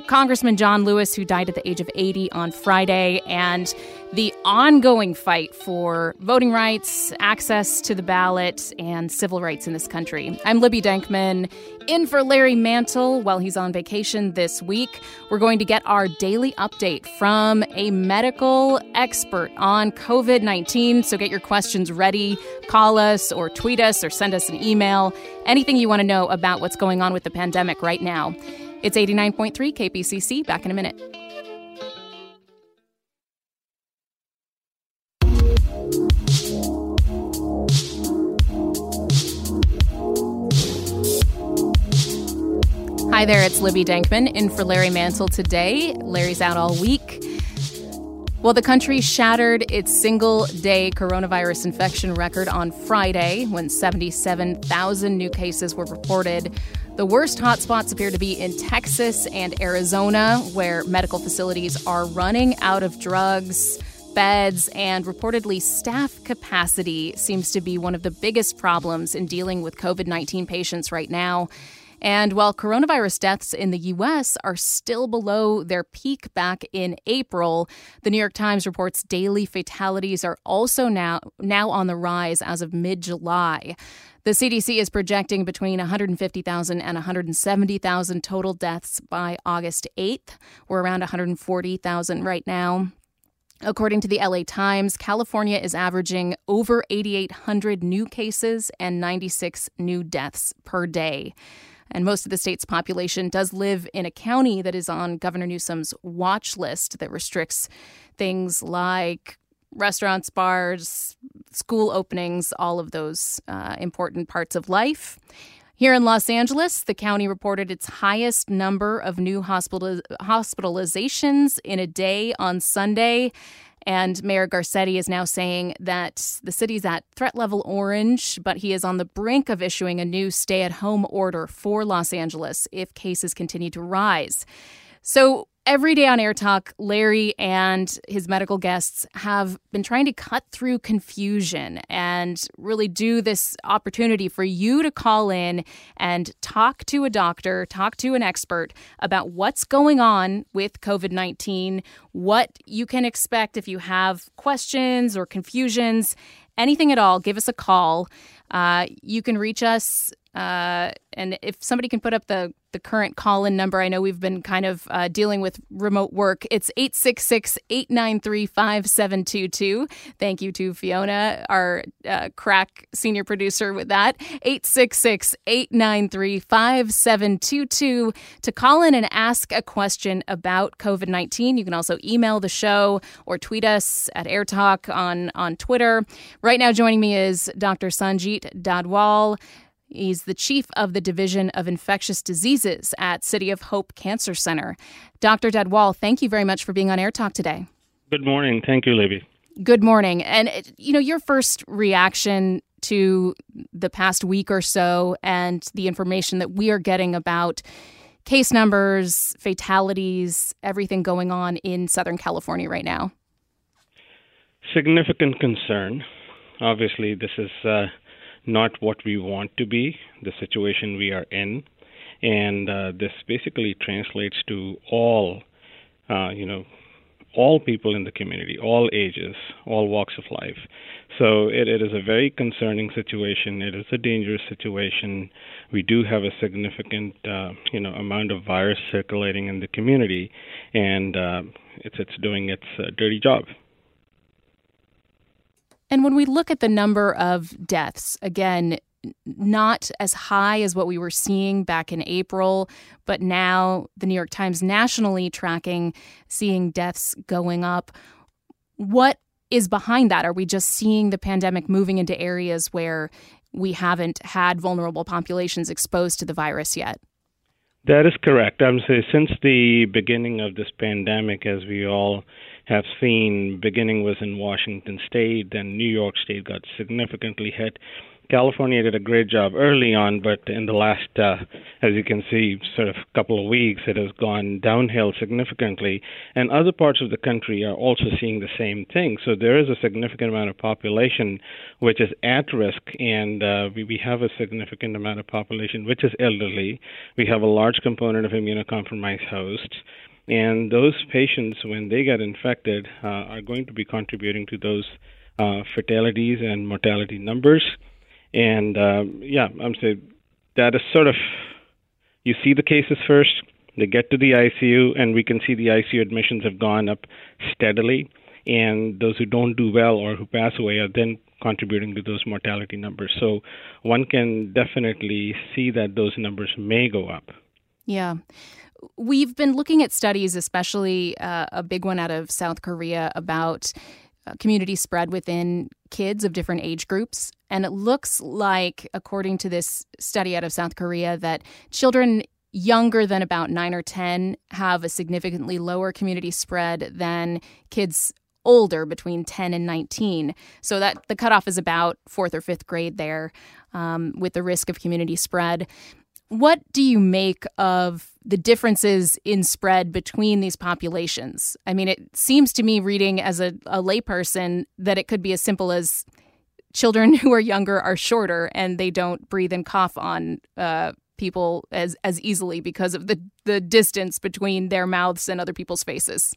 Congressman John Lewis, who died at the age of 80 on Friday, and the ongoing fight for voting rights, access to the ballot, and civil rights in this country. I'm Libby Denkman, in for Larry Mantle while he's on vacation this week. We're going to get our daily update from a medical expert on COVID 19. So get your questions ready. Call us or tweet us or send us an email. Anything you want to know about what's going on with the pandemic right now. It's 89.3 KPCC. Back in a minute. Hi there, it's Libby Denkman in for Larry Mantle today. Larry's out all week. Well, the country shattered its single day coronavirus infection record on Friday when 77,000 new cases were reported. The worst hotspots appear to be in Texas and Arizona, where medical facilities are running out of drugs. beds, and reportedly staff capacity seems to be one of the biggest problems in dealing with COVID 19 patients right now. And while coronavirus deaths in the U.S. are still below their peak back in April, the New York Times reports daily fatalities are also now, now on the rise as of mid July. The CDC is projecting between 150,000 and 170,000 total deaths by August 8th. We're around 140,000 right now. According to the LA Times, California is averaging over 8,800 new cases and 96 new deaths per day. And most of the state's population does live in a county that is on Governor Newsom's watch list that restricts things like restaurants, bars, school openings, all of those uh, important parts of life. Here in Los Angeles, the county reported its highest number of new hospital- hospitalizations in a day on Sunday. And Mayor Garcetti is now saying that the city's at threat level orange, but he is on the brink of issuing a new stay at home order for Los Angeles if cases continue to rise. So, Every day on Air Talk, Larry and his medical guests have been trying to cut through confusion and really do this opportunity for you to call in and talk to a doctor, talk to an expert about what's going on with COVID 19, what you can expect if you have questions or confusions, anything at all. Give us a call. Uh, you can reach us uh, and if somebody can put up the, the current call in number, I know we've been kind of uh, dealing with remote work. It's 866 893 5722. Thank you to Fiona, our uh, crack senior producer, with that. 866 893 5722 to call in and ask a question about COVID 19. You can also email the show or tweet us at AirTalk on, on Twitter. Right now, joining me is Dr. Sanjeet Dadwal. He's the chief of the Division of Infectious Diseases at City of Hope Cancer Center. Dr. Dadwal, thank you very much for being on Air Talk today. Good morning. Thank you, Libby. Good morning. And, you know, your first reaction to the past week or so and the information that we are getting about case numbers, fatalities, everything going on in Southern California right now? Significant concern. Obviously, this is. Uh, not what we want to be, the situation we are in. And uh, this basically translates to all, uh, you know, all people in the community, all ages, all walks of life. So it, it is a very concerning situation. It is a dangerous situation. We do have a significant, uh, you know, amount of virus circulating in the community, and uh, it's it's doing its uh, dirty job. And when we look at the number of deaths, again, not as high as what we were seeing back in April, but now the New York Times nationally tracking seeing deaths going up. What is behind that? Are we just seeing the pandemic moving into areas where we haven't had vulnerable populations exposed to the virus yet? That is correct. I'm since the beginning of this pandemic, as we all have seen, beginning was in Washington State, then New York State got significantly hit. California did a great job early on, but in the last, uh, as you can see, sort of couple of weeks, it has gone downhill significantly. And other parts of the country are also seeing the same thing. So there is a significant amount of population which is at risk, and uh, we, we have a significant amount of population which is elderly. We have a large component of immunocompromised hosts. And those patients, when they get infected, uh, are going to be contributing to those uh, fatalities and mortality numbers. And um, yeah, I'm saying that is sort of you see the cases first, they get to the ICU, and we can see the ICU admissions have gone up steadily. And those who don't do well or who pass away are then contributing to those mortality numbers. So one can definitely see that those numbers may go up. Yeah. We've been looking at studies, especially uh, a big one out of South Korea, about uh, community spread within kids of different age groups. And it looks like, according to this study out of South Korea, that children younger than about nine or 10 have a significantly lower community spread than kids older between 10 and 19 so that the cutoff is about fourth or fifth grade there um, with the risk of community spread what do you make of the differences in spread between these populations? I mean, it seems to me, reading as a, a layperson, that it could be as simple as children who are younger are shorter and they don't breathe and cough on uh, people as as easily because of the the distance between their mouths and other people's faces.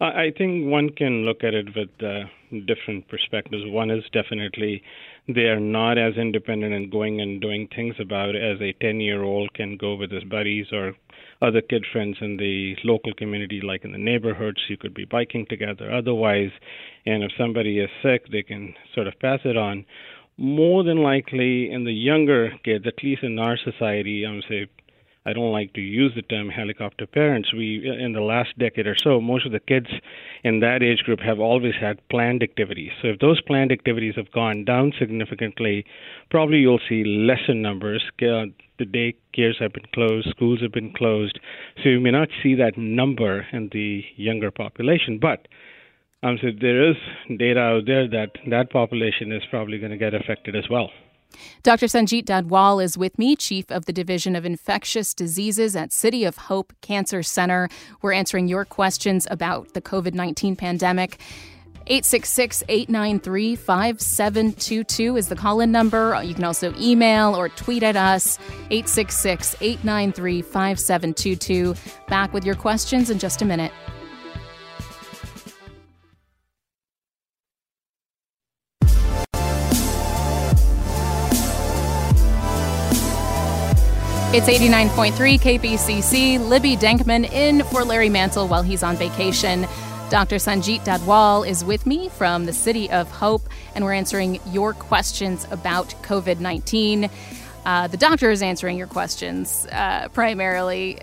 I think one can look at it with uh, different perspectives. One is definitely they are not as independent and going and doing things about it as a 10 year old can go with his buddies or other kid friends in the local community, like in the neighborhoods. You could be biking together otherwise. And if somebody is sick, they can sort of pass it on. More than likely, in the younger kids, at least in our society, I would say I don't like to use the term helicopter parents. We, in the last decade or so, most of the kids in that age group have always had planned activities. So if those planned activities have gone down significantly, probably you'll see lesser numbers. The daycares have been closed, schools have been closed, so you may not see that number in the younger population. But um, so there is data out there that that population is probably going to get affected as well. Dr. Sanjeet Dadwal is with me, Chief of the Division of Infectious Diseases at City of Hope Cancer Center. We're answering your questions about the COVID 19 pandemic. 866 893 5722 is the call in number. You can also email or tweet at us 866 893 5722. Back with your questions in just a minute. It's 89.3 KPCC. Libby Denkman in for Larry Mantle while he's on vacation. Dr. Sanjeet Dadwal is with me from the City of Hope, and we're answering your questions about COVID 19. Uh, the doctor is answering your questions uh, primarily.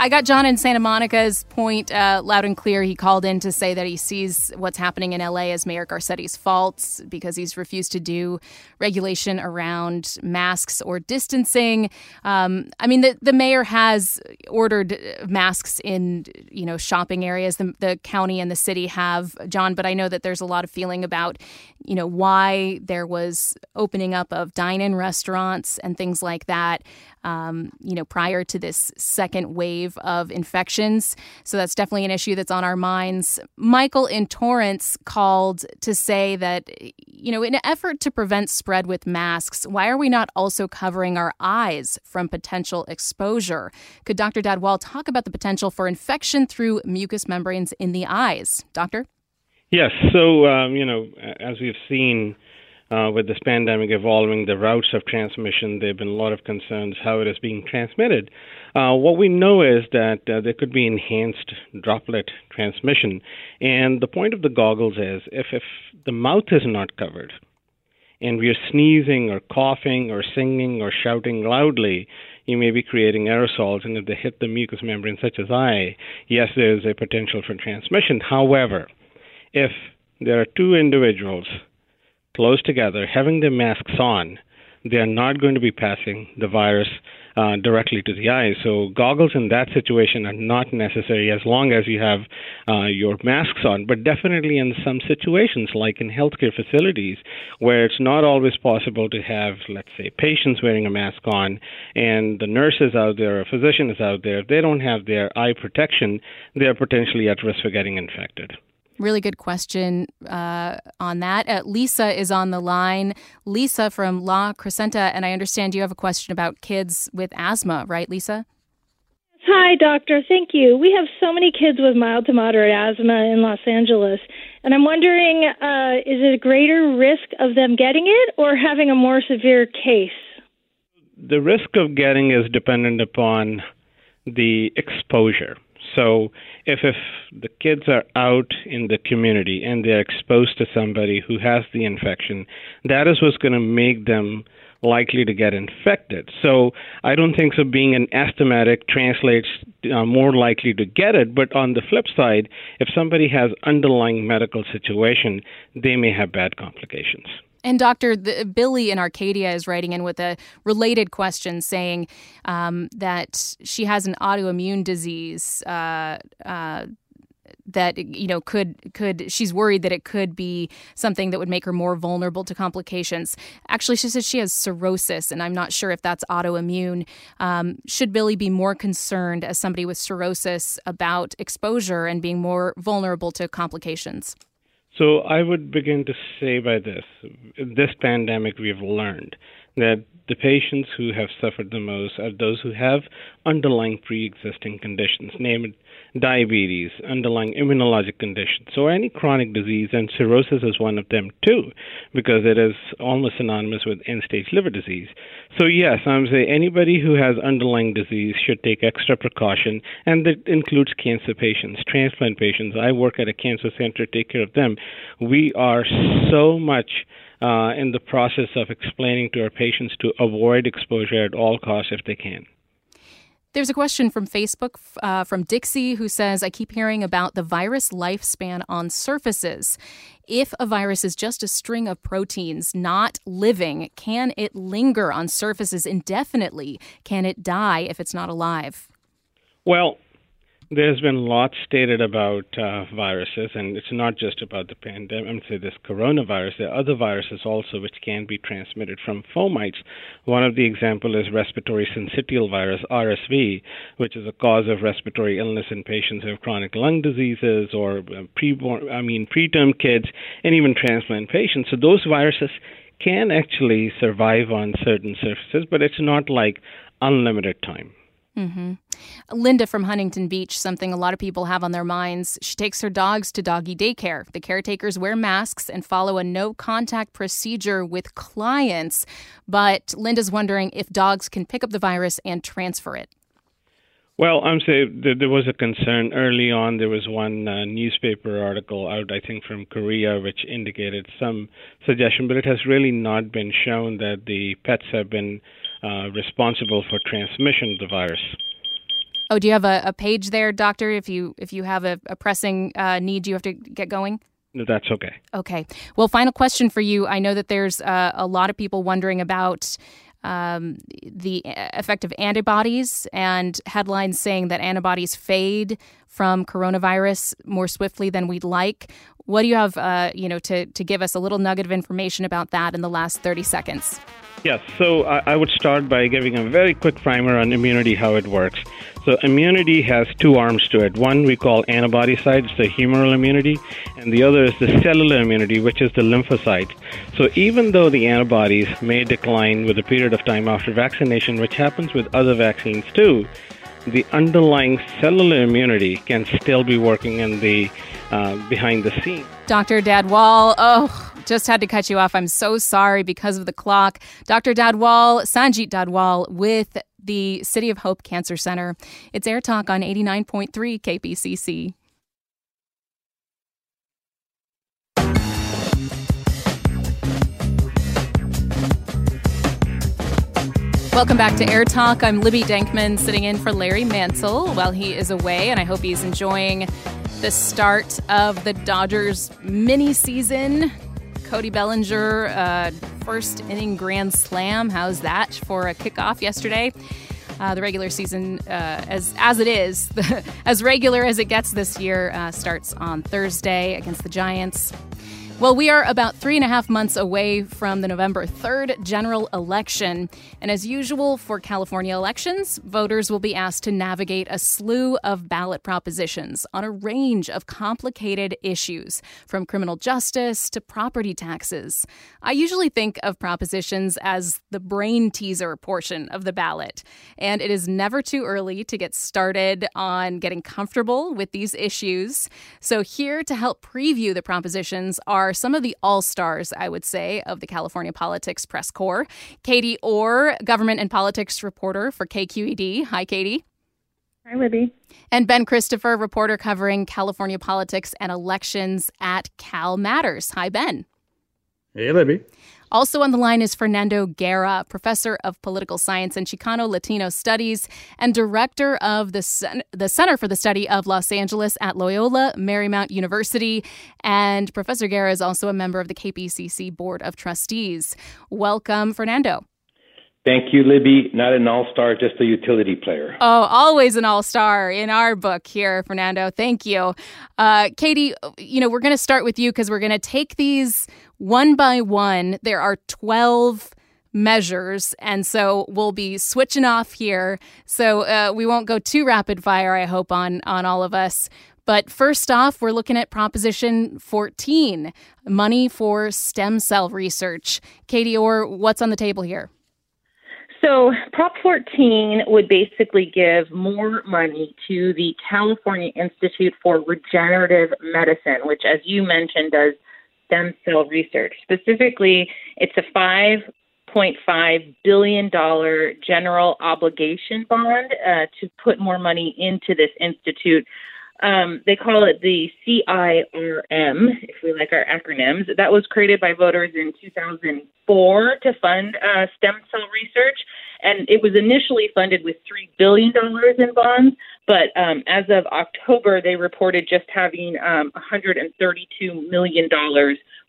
I got John in Santa Monica's point uh, loud and clear. He called in to say that he sees what's happening in LA as Mayor Garcetti's fault because he's refused to do regulation around masks or distancing. Um, I mean, the, the mayor has ordered masks in you know shopping areas. The, the county and the city have John, but I know that there's a lot of feeling about you know why there was opening up of dine-in restaurants and things like that um, you know, prior to this second wave of infections. So that's definitely an issue that's on our minds. Michael in Torrance called to say that, you know, in an effort to prevent spread with masks, why are we not also covering our eyes from potential exposure? Could Dr. Dadwal talk about the potential for infection through mucous membranes in the eyes? Doctor? Yes. So, um, you know, as we've seen, uh, with this pandemic evolving, the routes of transmission, there have been a lot of concerns how it is being transmitted. Uh, what we know is that uh, there could be enhanced droplet transmission. And the point of the goggles is if, if the mouth is not covered, and we are sneezing or coughing or singing or shouting loudly, you may be creating aerosols. And if they hit the mucous membrane, such as eye, yes, there is a potential for transmission. However, if there are two individuals close together, having their masks on, they are not going to be passing the virus uh, directly to the eyes. So goggles in that situation are not necessary as long as you have uh, your masks on. But definitely in some situations, like in healthcare facilities, where it's not always possible to have, let's say, patients wearing a mask on, and the nurses out there, or physician is out there, if they don't have their eye protection, they are potentially at risk for getting infected. Really good question uh, on that. Uh, Lisa is on the line. Lisa from La Crescenta, and I understand you have a question about kids with asthma, right, Lisa? Hi, doctor. Thank you. We have so many kids with mild to moderate asthma in Los Angeles, and I'm wondering uh, is it a greater risk of them getting it or having a more severe case? The risk of getting is dependent upon the exposure. So if if the kids are out in the community and they're exposed to somebody who has the infection, that is what's going to make them likely to get infected. So I don't think so. Being an asthmatic translates uh, more likely to get it. But on the flip side, if somebody has underlying medical situation, they may have bad complications. And Dr. The, Billy in Arcadia is writing in with a related question saying um, that she has an autoimmune disease. Uh, uh, that you know could could she's worried that it could be something that would make her more vulnerable to complications. Actually, she says she has cirrhosis, and I'm not sure if that's autoimmune. Um, should Billy be more concerned as somebody with cirrhosis about exposure and being more vulnerable to complications? So I would begin to say by this: this pandemic, we've learned that the patients who have suffered the most are those who have underlying pre-existing conditions, namely diabetes, underlying immunologic conditions, so any chronic disease, and cirrhosis is one of them too, because it is almost synonymous with end-stage liver disease. So yes, I'm saying anybody who has underlying disease should take extra precaution, and that includes cancer patients, transplant patients. I work at a cancer center, take care of them. We are so much uh, in the process of explaining to our patients to avoid exposure at all costs if they can. There's a question from Facebook uh, from Dixie who says, I keep hearing about the virus lifespan on surfaces. If a virus is just a string of proteins, not living, can it linger on surfaces indefinitely? Can it die if it's not alive? Well, there's been lots stated about uh, viruses, and it's not just about the pandemic. I'm say this coronavirus. There are other viruses also which can be transmitted from fomites. One of the example is respiratory syncytial virus (RSV), which is a cause of respiratory illness in patients who have chronic lung diseases or uh, preborn, I mean preterm kids, and even transplant patients. So those viruses can actually survive on certain surfaces, but it's not like unlimited time. Mm-hmm. Linda from Huntington Beach, something a lot of people have on their minds. She takes her dogs to doggy daycare. The caretakers wear masks and follow a no contact procedure with clients. But Linda's wondering if dogs can pick up the virus and transfer it. Well, I'm saying there was a concern early on. There was one uh, newspaper article out, I think, from Korea, which indicated some suggestion, but it has really not been shown that the pets have been uh, responsible for transmission of the virus. Oh, do you have a, a page there, doctor? If you if you have a, a pressing uh, need, you have to get going. No, that's okay. Okay. Well, final question for you. I know that there's uh, a lot of people wondering about um, the effect of antibodies and headlines saying that antibodies fade from coronavirus more swiftly than we'd like. What do you have, uh, you know, to, to give us a little nugget of information about that in the last 30 seconds? Yes, so I, I would start by giving a very quick primer on immunity, how it works. So, immunity has two arms to it. One we call antibody side, it's the humoral immunity, and the other is the cellular immunity, which is the lymphocyte. So, even though the antibodies may decline with a period of time after vaccination, which happens with other vaccines too, the underlying cellular immunity can still be working in the uh, behind the scenes. Dr. Dadwal, oh, just had to cut you off. I'm so sorry because of the clock. Dr. Dadwal, Sanjeet Dadwal with the City of Hope Cancer Center. It's Air Talk on 89.3 KPCC. Welcome back to Air Talk. I'm Libby Denkman sitting in for Larry Mantle while he is away, and I hope he's enjoying the start of the Dodgers mini season. Cody Bellinger, uh, first inning grand slam. How's that for a kickoff yesterday? Uh, the regular season, uh, as as it is, as regular as it gets this year, uh, starts on Thursday against the Giants. Well, we are about three and a half months away from the November 3rd general election. And as usual for California elections, voters will be asked to navigate a slew of ballot propositions on a range of complicated issues, from criminal justice to property taxes. I usually think of propositions as the brain teaser portion of the ballot. And it is never too early to get started on getting comfortable with these issues. So, here to help preview the propositions are are some of the all stars, I would say, of the California Politics Press Corps. Katie Orr, government and politics reporter for KQED. Hi, Katie. Hi, Libby. And Ben Christopher, reporter covering California politics and elections at Cal Matters. Hi, Ben. Hey, Libby. Also on the line is Fernando Guerra, professor of political science and Chicano Latino studies and director of the, Cen- the Center for the Study of Los Angeles at Loyola Marymount University. And Professor Guerra is also a member of the KPCC Board of Trustees. Welcome, Fernando. Thank you, Libby. Not an all star, just a utility player. Oh, always an all star in our book here, Fernando. Thank you. Uh, Katie, you know, we're going to start with you because we're going to take these one by one. There are 12 measures. And so we'll be switching off here. So uh, we won't go too rapid fire, I hope, on, on all of us. But first off, we're looking at Proposition 14 money for stem cell research. Katie Orr, what's on the table here? So, Prop 14 would basically give more money to the California Institute for Regenerative Medicine, which, as you mentioned, does stem cell research. Specifically, it's a $5.5 billion general obligation bond uh, to put more money into this institute um, they call it the CIRM, if we like our acronyms. That was created by voters in 2004 to fund uh, stem cell research. And it was initially funded with $3 billion in bonds. But um, as of October, they reported just having um, $132 million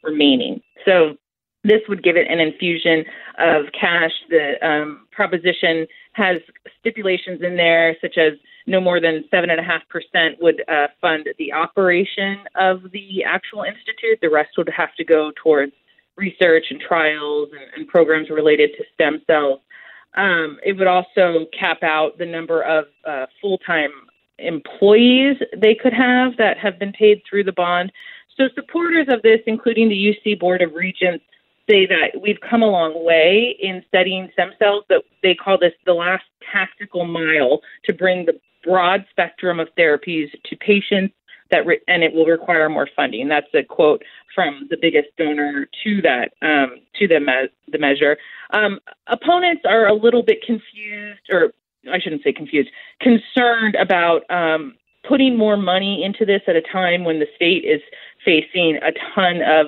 remaining. So this would give it an infusion of cash. The um, proposition has stipulations in there, such as no more than 7.5% would uh, fund the operation of the actual institute. The rest would have to go towards research and trials and, and programs related to stem cells. Um, it would also cap out the number of uh, full time employees they could have that have been paid through the bond. So, supporters of this, including the UC Board of Regents, say that we've come a long way in studying stem cells, but they call this the last tactical mile to bring the broad spectrum of therapies to patients that re- and it will require more funding. That's a quote from the biggest donor to that um, to the me- the measure. Um, opponents are a little bit confused, or I shouldn't say confused, concerned about um, putting more money into this at a time when the state is facing a ton of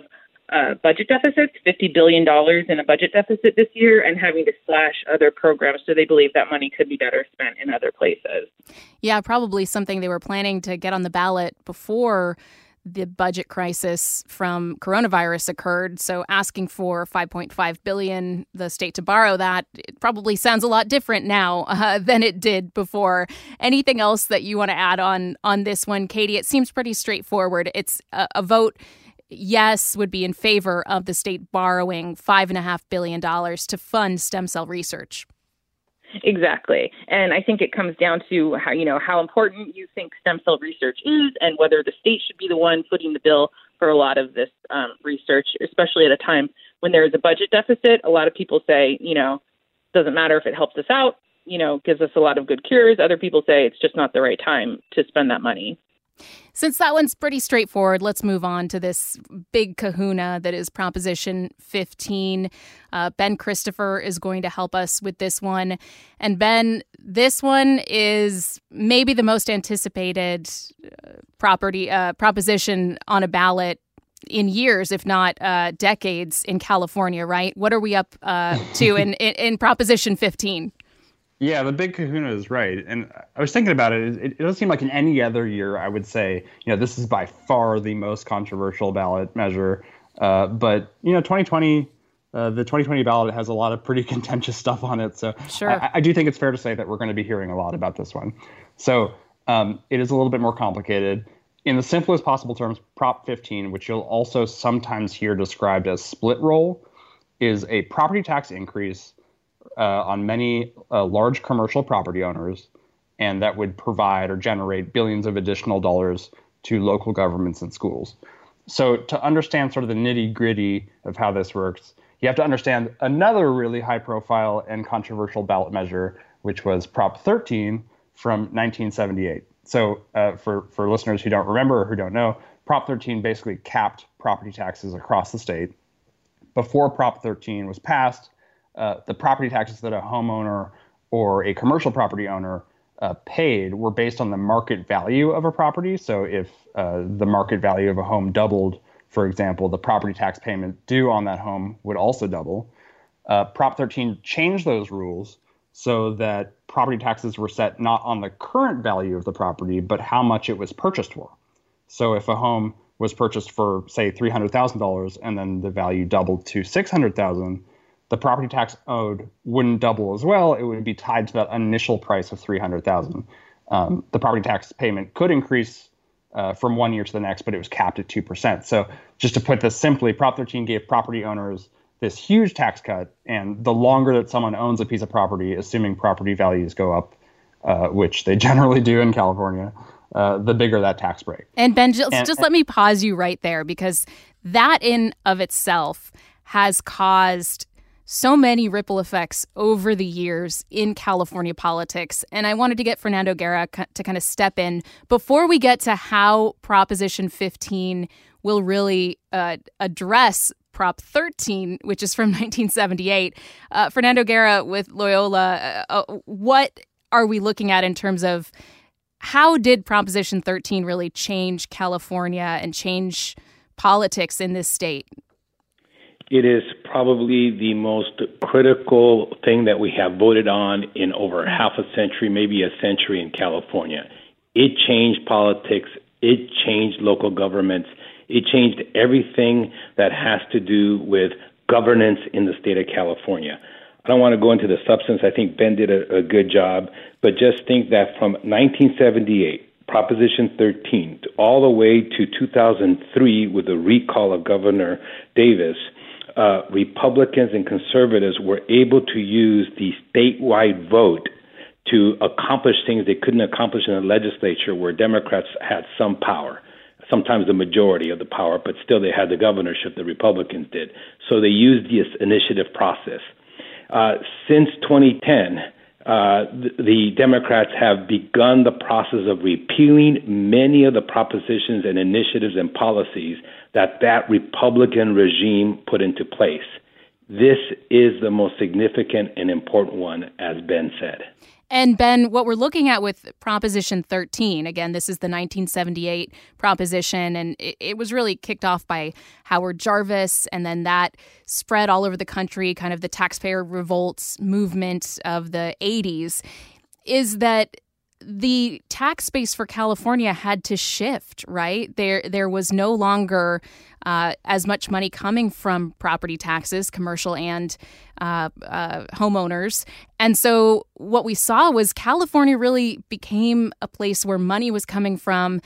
budget deficits, $50 billion in a budget deficit this year, and having to slash other programs. So they believe that money could be better spent in other places. Yeah, probably something they were planning to get on the ballot before the budget crisis from coronavirus occurred so asking for 5.5 billion the state to borrow that it probably sounds a lot different now uh, than it did before anything else that you want to add on on this one katie it seems pretty straightforward it's a, a vote yes would be in favor of the state borrowing $5.5 billion to fund stem cell research. Exactly. And I think it comes down to how, you know, how important you think stem cell research is and whether the state should be the one footing the bill for a lot of this um, research, especially at a time when there is a budget deficit. A lot of people say, you know, doesn't matter if it helps us out, you know, gives us a lot of good cures. Other people say it's just not the right time to spend that money. Since that one's pretty straightforward, let's move on to this big kahuna that is Proposition 15. Uh, ben Christopher is going to help us with this one. And Ben, this one is maybe the most anticipated uh, property uh, proposition on a ballot in years, if not uh, decades, in California, right? What are we up uh, to in, in, in Proposition 15? Yeah, the big kahuna is right. And I was thinking about it. It, it doesn't seem like in any other year I would say, you know, this is by far the most controversial ballot measure. Uh, but, you know, 2020, uh, the 2020 ballot has a lot of pretty contentious stuff on it. So sure. I, I do think it's fair to say that we're going to be hearing a lot about this one. So um, it is a little bit more complicated. In the simplest possible terms, Prop 15, which you'll also sometimes hear described as split roll, is a property tax increase uh, on many uh, large commercial property owners, and that would provide or generate billions of additional dollars to local governments and schools. So, to understand sort of the nitty gritty of how this works, you have to understand another really high profile and controversial ballot measure, which was Prop 13 from 1978. So, uh, for, for listeners who don't remember or who don't know, Prop 13 basically capped property taxes across the state. Before Prop 13 was passed, uh, the property taxes that a homeowner or a commercial property owner uh, paid were based on the market value of a property. So if uh, the market value of a home doubled, for example, the property tax payment due on that home would also double. Uh, Prop 13 changed those rules so that property taxes were set not on the current value of the property, but how much it was purchased for. So if a home was purchased for say $300,000 and then the value doubled to 600,000, the property tax owed wouldn't double as well. It would be tied to that initial price of 300,000. Um, the property tax payment could increase uh, from one year to the next, but it was capped at 2%. So just to put this simply, Prop 13 gave property owners this huge tax cut, and the longer that someone owns a piece of property, assuming property values go up, uh, which they generally do in California, uh, the bigger that tax break. And Ben, just, and, just let me pause you right there because that in of itself has caused so many ripple effects over the years in California politics. And I wanted to get Fernando Guerra to kind of step in before we get to how Proposition 15 will really uh, address Prop 13, which is from 1978. Uh, Fernando Guerra with Loyola, uh, uh, what are we looking at in terms of how did Proposition 13 really change California and change politics in this state? It is probably the most critical thing that we have voted on in over half a century, maybe a century in California. It changed politics, it changed local governments, it changed everything that has to do with governance in the state of California. I don't want to go into the substance. I think Ben did a, a good job, but just think that from 1978, Proposition 13, all the way to 2003 with the recall of Governor Davis, uh, Republicans and conservatives were able to use the statewide vote to accomplish things they couldn't accomplish in the legislature where Democrats had some power, sometimes the majority of the power, but still they had the governorship, the Republicans did. So they used this initiative process. Uh, since 2010, uh, the, the Democrats have begun the process of repealing many of the propositions and initiatives and policies that that Republican regime put into place. This is the most significant and important one, as Ben said. And Ben, what we're looking at with Proposition 13, again, this is the 1978 proposition, and it, it, was really kicked off by Howard Jarvis, and then that spread all over the country, kind of the taxpayer revolts movement of the 80s, is that the tax base for California had to shift, right? There, there was no longer uh, as much money coming from property taxes, commercial and uh, uh, homeowners. And so what we saw was California really became a place where money was coming from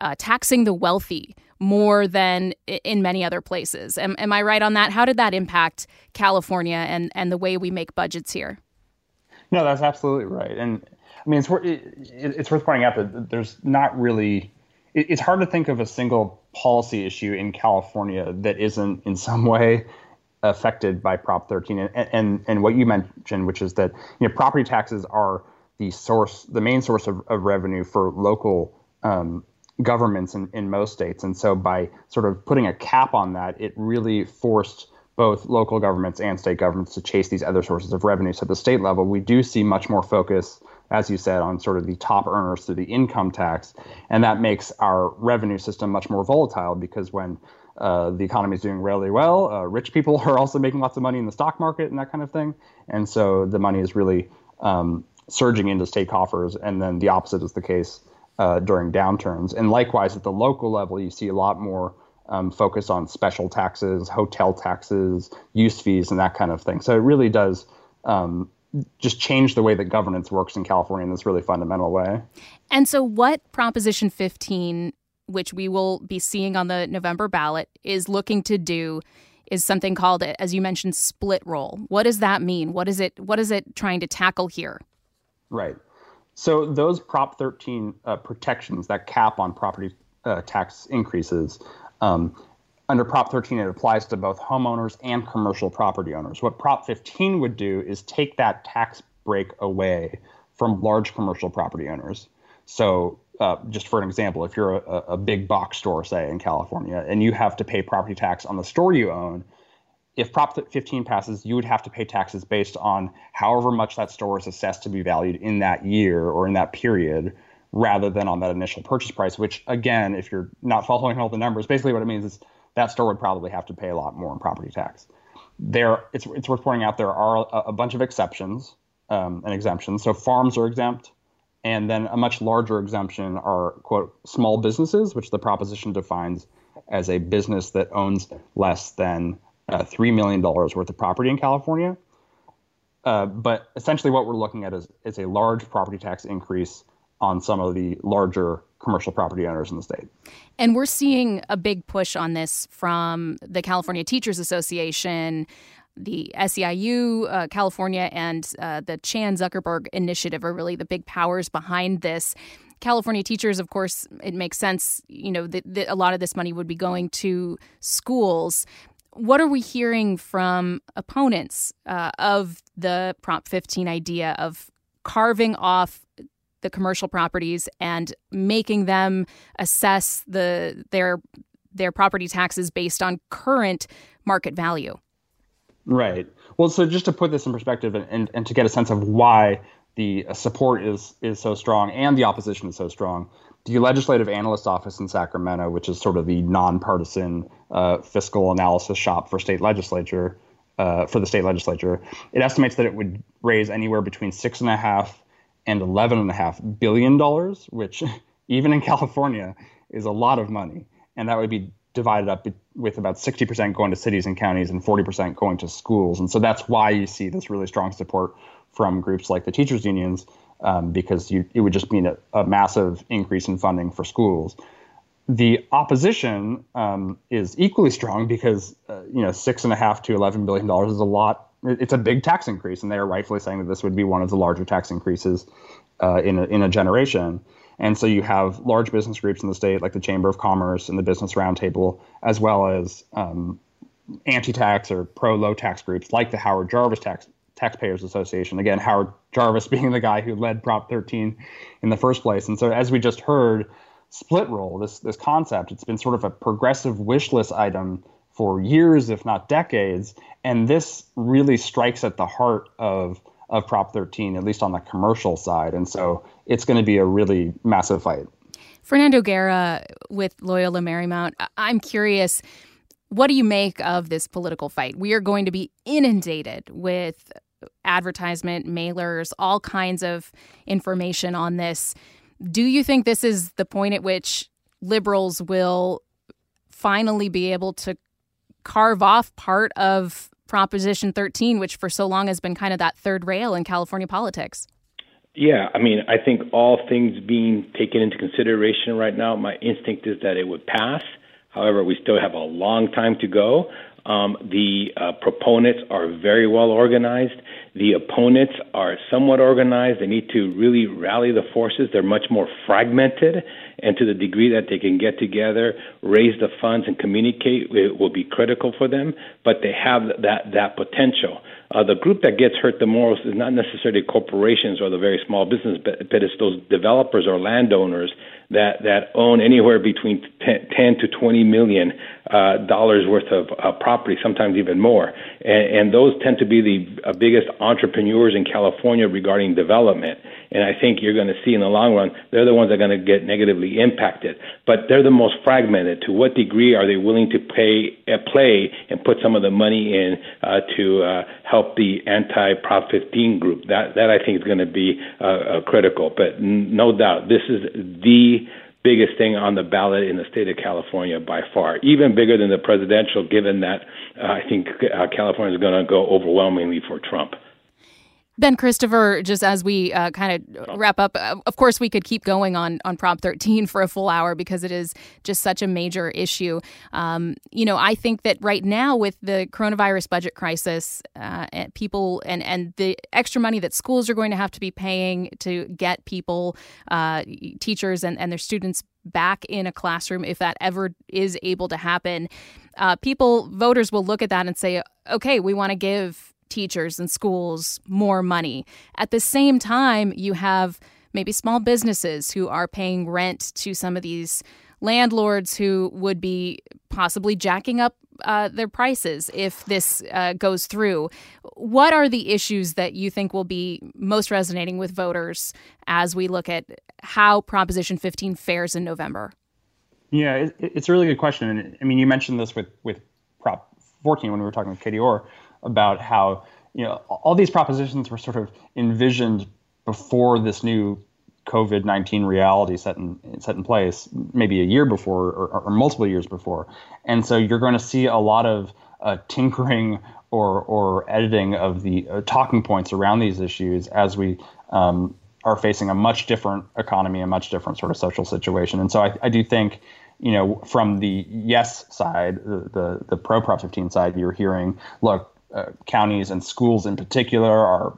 uh, taxing the wealthy more than in many other places. Am, am I right on that? How did that impact California and, and the way we make budgets here? No, that's absolutely right. And I mean, it's it's worth pointing out that there's not really. It, it's hard to think of a single policy issue in California that isn't in some way affected by Prop 13, and and, and what you mentioned, which is that you know property taxes are the source, the main source of, of revenue for local um, governments in, in most states, and so by sort of putting a cap on that, it really forced both local governments and state governments to chase these other sources of revenue. So at the state level, we do see much more focus as you said, on sort of the top earners through the income tax. And that makes our revenue system much more volatile because when uh, the economy is doing really well, uh, rich people are also making lots of money in the stock market and that kind of thing. And so the money is really um, surging into state coffers. And then the opposite is the case uh, during downturns. And likewise, at the local level, you see a lot more. Um, focus on special taxes, hotel taxes, use fees, and that kind of thing. So it really does um, just change the way that governance works in California in this really fundamental way. And so, what Proposition 15, which we will be seeing on the November ballot, is looking to do is something called, as you mentioned, split roll. What does that mean? What is it? What is it trying to tackle here? Right. So those Prop 13 uh, protections, that cap on property uh, tax increases, um, under Prop 13, it applies to both homeowners and commercial property owners. What Prop 15 would do is take that tax break away from large commercial property owners. So, uh, just for an example, if you're a, a, big box store, say in California, and you have to pay property tax on the store you own, if Prop 15 passes, you would have to pay taxes based on however much that store is assessed to be valued in that year or in that period, rather than on that initial purchase price. Which, again, if you're not following all the numbers, basically what it means is that store would probably have to pay a lot more in property tax. There, it's, it's worth pointing out there are a, a bunch of exceptions um, and exemptions. So farms are exempt, and then a much larger exemption are quote small businesses, which the proposition defines as a business that owns less than uh, $3 million worth of property in California. Uh, but essentially, what we're looking at is, is a large property tax increase on some of the larger commercial property owners in the state. And we're seeing a big push on this from the California Teachers Association, the SEIU, uh, California, and uh, the Chan Zuckerberg Initiative are really the big powers behind this. California teachers, of course, it makes sense. You know, that a lot of this money would be going to schools. What are we hearing from opponents uh, of the Prop 15 idea of carving off the commercial properties and making them assess the their their property taxes based on current market value. Right. Well, so just to put this in perspective and, and, and to get a sense of why the support is is so strong and the opposition is so strong, the Legislative Analyst Office in Sacramento, which is sort of the nonpartisan uh, fiscal analysis shop for state legislature, uh, for the state legislature, it estimates that it would raise anywhere between six and a half and eleven and a half billion dollars, which even in California is a lot of money, and that would be divided up with about 60% going to cities and counties and 40% going to schools. And so that's why you see this really strong support from groups like the teachers unions, um, because you, it would just mean a, a, massive increase in funding for schools. The opposition um, is equally strong because uh, you know six and a half to eleven billion dollars is a lot. It's a big tax increase, and they are rightfully saying that this would be one of the larger tax increases uh, in a, in a generation. And so you have large business groups in the state, like the Chamber of Commerce and the Business Roundtable, as well as um, anti-tax or pro-low tax groups like the Howard Jarvis Tax Taxpayers Association. Again, Howard Jarvis being the guy who led Prop 13 in the first place. And so, as we just heard, split roll, this this concept, it's been sort of a progressive wish list item for years, if not decades. And this really strikes at the heart of of Prop 13, at least on the commercial side. And so it's going to be a really massive fight. Fernando Guerra with Loyola Marymount, I'm curious, what do you make of this political fight? We are going to be inundated with advertisement, mailers, all kinds of information on this. Do you think this is the point at which liberals will finally be able to carve off part of Proposition 13, which for so long has been kind of that third rail in California politics? Yeah, I mean, I think all things being taken into consideration right now, my instinct is that it would pass. However, we still have a long time to go. Um, the uh, proponents are very well organized. The opponents are somewhat organized. They need to really rally the forces. They're much more fragmented, and to the degree that they can get together, raise the funds, and communicate, it will be critical for them. But they have that that potential. Uh, the group that gets hurt the most is not necessarily corporations or the very small business, but, but it's those developers or landowners that that own anywhere between 10, 10 to 20 million uh, dollars worth of uh, property, sometimes even more. And, and those tend to be the uh, biggest entrepreneurs in California regarding development. And I think you're going to see in the long run, they're the ones that are going to get negatively impacted. But they're the most fragmented. To what degree are they willing to pay uh, play and put some of the money in uh, to uh, help the anti-Prop 15 group? That that I think is going to be critical. But n- no doubt, this is the biggest thing on the ballot in the state of California by far, even bigger than the presidential, given that uh, I think uh, California is going to go overwhelmingly for Trump. Ben Christopher, just as we uh, kind of wrap up, uh, of course, we could keep going on on Prop 13 for a full hour because it is just such a major issue. Um, you know, I think that right now with the coronavirus budget crisis, uh, and people and and the extra money that schools are going to have to be paying to get people, uh, teachers and and their students back in a classroom, if that ever is able to happen, uh, people voters will look at that and say, okay, we want to give teachers and schools more money. At the same time, you have maybe small businesses who are paying rent to some of these landlords who would be possibly jacking up uh, their prices if this uh, goes through. What are the issues that you think will be most resonating with voters as we look at how Proposition 15 fares in November? Yeah, it, it's a really good question. I mean, you mentioned this with, with Prop 14 when we were talking with Katie Orr about how you know all these propositions were sort of envisioned before this new COVID nineteen reality set in set in place, maybe a year before or, or, multiple years before, and so you're going to see a lot of uh, tinkering or or editing of the uh, talking points around these issues as we um, are facing a much different economy, a much different sort of social situation. And so I, I do think, you know, from the yes side, the the, the pro Prop 15 side, you're hearing, look, uh, counties and schools in particular are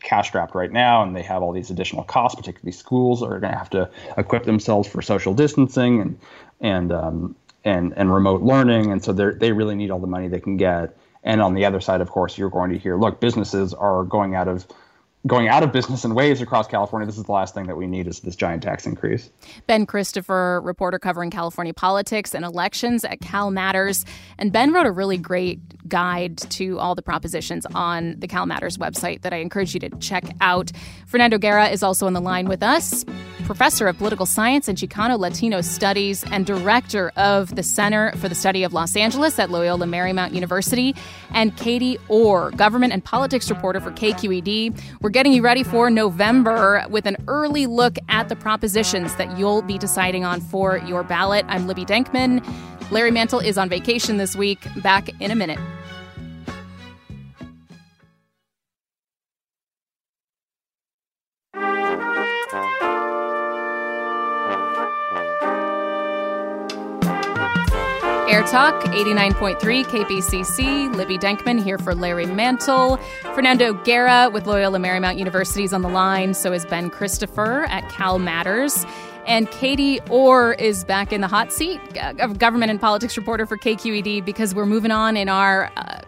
cash strapped right now and they have all these additional costs particularly schools are going to have to equip themselves for social distancing and and um, and and remote learning and so they they really need all the money they can get. And on the other side of course you're going to hear look businesses are going out of going out of business in waves across California. This is the last thing that we need is this giant tax increase. Ben Christopher, reporter covering California politics and elections at Cal Matters. And Ben wrote a really great guide to all the propositions on the Cal Matters website that I encourage you to check out. Fernando Guerra is also on the line with us, professor of political science and Chicano Latino studies and director of the Center for the Study of Los Angeles at Loyola Marymount University, and Katie Orr, government and politics reporter for KQED. We're getting you ready for November with an early look at the propositions that you'll be deciding on for your ballot. I'm Libby Denkman. Larry Mantle is on vacation this week. Back in a minute. Air Talk 89.3 KPCC. Libby Denkman here for Larry Mantle. Fernando Guerra with Loyola Marymount University is on the line. So is Ben Christopher at Cal Matters. And Katie Orr is back in the hot seat of government and politics reporter for KQED because we're moving on in our uh,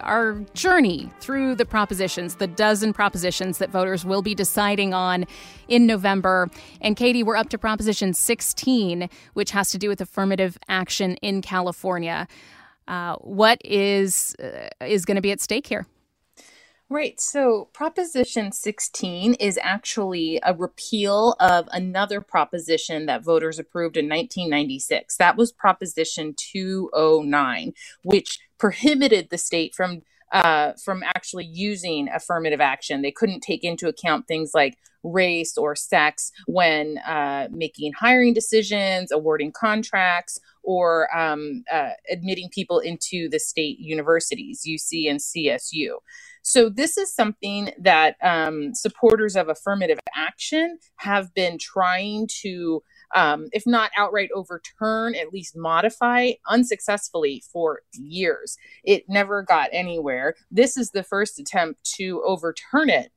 our journey through the propositions, the dozen propositions that voters will be deciding on in November. And Katie, we're up to Proposition 16, which has to do with affirmative action in California. Uh, what is uh, is going to be at stake here? Right. So Proposition 16 is actually a repeal of another proposition that voters approved in 1996. That was Proposition 209, which prohibited the state from uh, from actually using affirmative action. They couldn't take into account things like race or sex when uh, making hiring decisions, awarding contracts, or um, uh, admitting people into the state universities, UC and CSU. So, this is something that um, supporters of affirmative action have been trying to, um, if not outright overturn, at least modify unsuccessfully for years. It never got anywhere. This is the first attempt to overturn it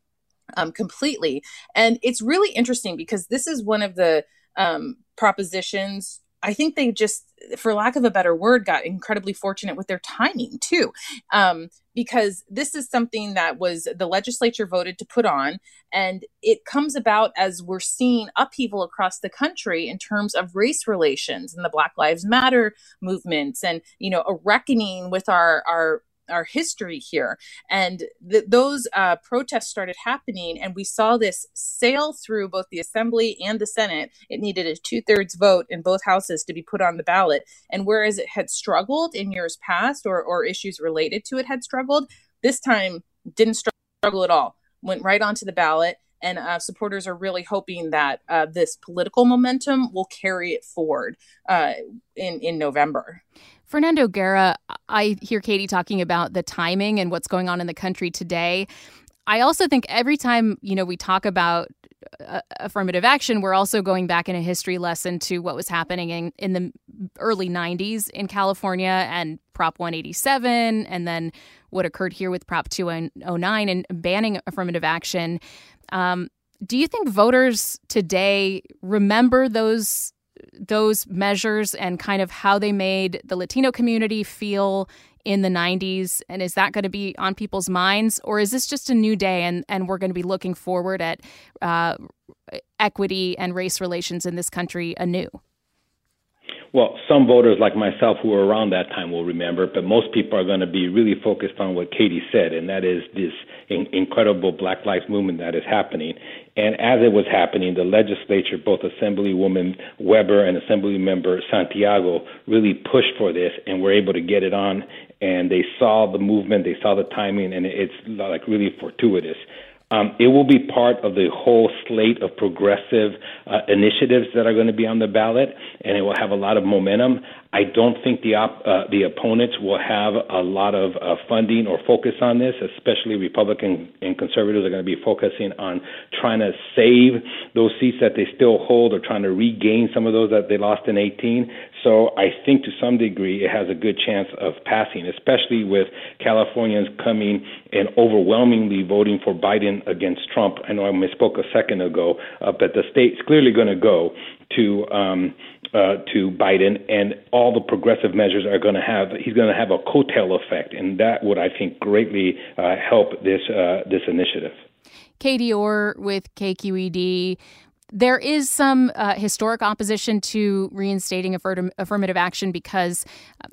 um, completely. And it's really interesting because this is one of the um, propositions I think they just, for lack of a better word, got incredibly fortunate with their timing too, um, because this is something that was the legislature voted to put on, and it comes about as we're seeing upheaval across the country in terms of race relations and the Black Lives Matter movements, and you know a reckoning with our our our history here. And th- those uh, protests started happening, and we saw this sail through both the Assembly and the Senate. It needed a two thirds vote in both houses to be put on the ballot. And whereas it had struggled in years past, or, or issues related to it had struggled, this time didn't struggle at all. Went right onto the ballot and uh, supporters are really hoping that uh, this political momentum will carry it forward uh, in in November. Fernando Guerra, I hear Katie talking about the timing and what's going on in the country today. I also think every time, you know, we talk about uh, affirmative action, we're also going back in a history lesson to what was happening in, in the early 90s in California and Prop 187, and then what occurred here with Prop 209 and banning affirmative action. Um, do you think voters today remember those those measures and kind of how they made the Latino community feel in the 90s? And is that going to be on people's minds? Or is this just a new day and, and we're going to be looking forward at uh, equity and race relations in this country anew? Well, some voters like myself who were around that time will remember, but most people are going to be really focused on what Katie said, and that is this in- incredible Black Lives Movement that is happening. And as it was happening, the legislature, both Assemblywoman Weber and Assemblymember Santiago, really pushed for this and were able to get it on. And they saw the movement, they saw the timing, and it's like really fortuitous. Um, it will be part of the whole slate of progressive uh, initiatives that are going to be on the ballot, and it will have a lot of momentum. I don't think the op, uh, the opponents will have a lot of uh, funding or focus on this, especially Republican and conservatives are going to be focusing on trying to save those seats that they still hold or trying to regain some of those that they lost in 18. So I think to some degree it has a good chance of passing, especially with Californians coming and overwhelmingly voting for Biden against Trump. I know I misspoke a second ago, uh, but the state's clearly going to go to um, uh, to Biden, and all the progressive measures are going to have. He's going to have a coattail effect, and that would, I think, greatly uh, help this uh, this initiative. Katie Orr with KQED. There is some uh, historic opposition to reinstating affirm- affirmative action because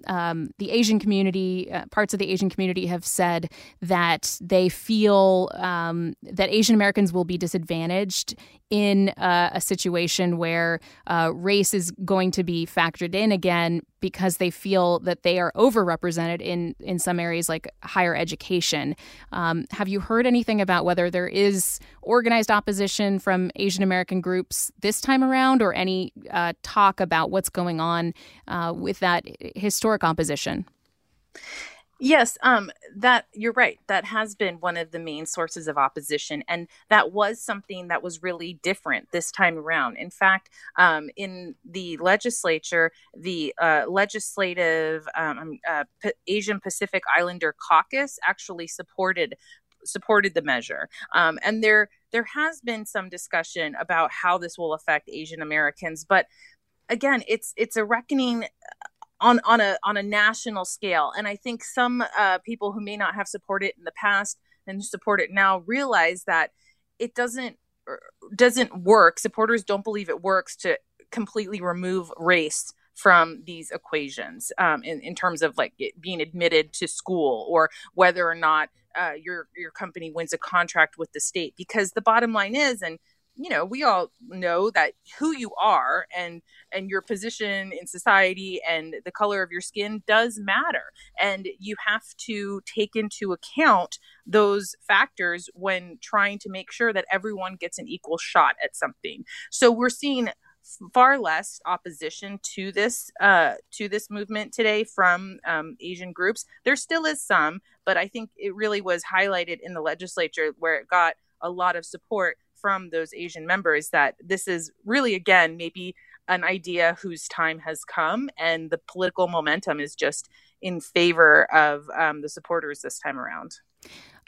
um, the Asian community, uh, parts of the Asian community, have said that they feel um, that Asian Americans will be disadvantaged in uh, a situation where uh, race is going to be factored in again because they feel that they are overrepresented in in some areas like higher education. Um, have you heard anything about whether there is organized opposition from Asian American groups this time around, or any uh, talk about what's going on uh, with that historic opposition? Yes, um, that you're right. That has been one of the main sources of opposition, and that was something that was really different this time around. In fact, um, in the legislature, the uh, legislative um, um uh, P- Asian Pacific Islander Caucus actually supported supported the measure, um, and there there has been some discussion about how this will affect Asian Americans, but again, it's it's a reckoning on on a on a national scale. And I think some uh, people who may not have supported it in the past and support it now realize that it doesn't er, doesn't work. Supporters don't believe it works to completely remove race from these equations um, in, in terms of like being admitted to school or whether or not uh, your your company wins a contract with the state because the bottom line is and you know we all know that who you are and and your position in society and the color of your skin does matter and you have to take into account those factors when trying to make sure that everyone gets an equal shot at something so we're seeing far less opposition to this uh, to this movement today from um, Asian groups. There still is some, but I think it really was highlighted in the legislature where it got a lot of support from those Asian members that this is really, again, maybe an idea whose time has come and the political momentum is just in favor of um, the supporters this time around.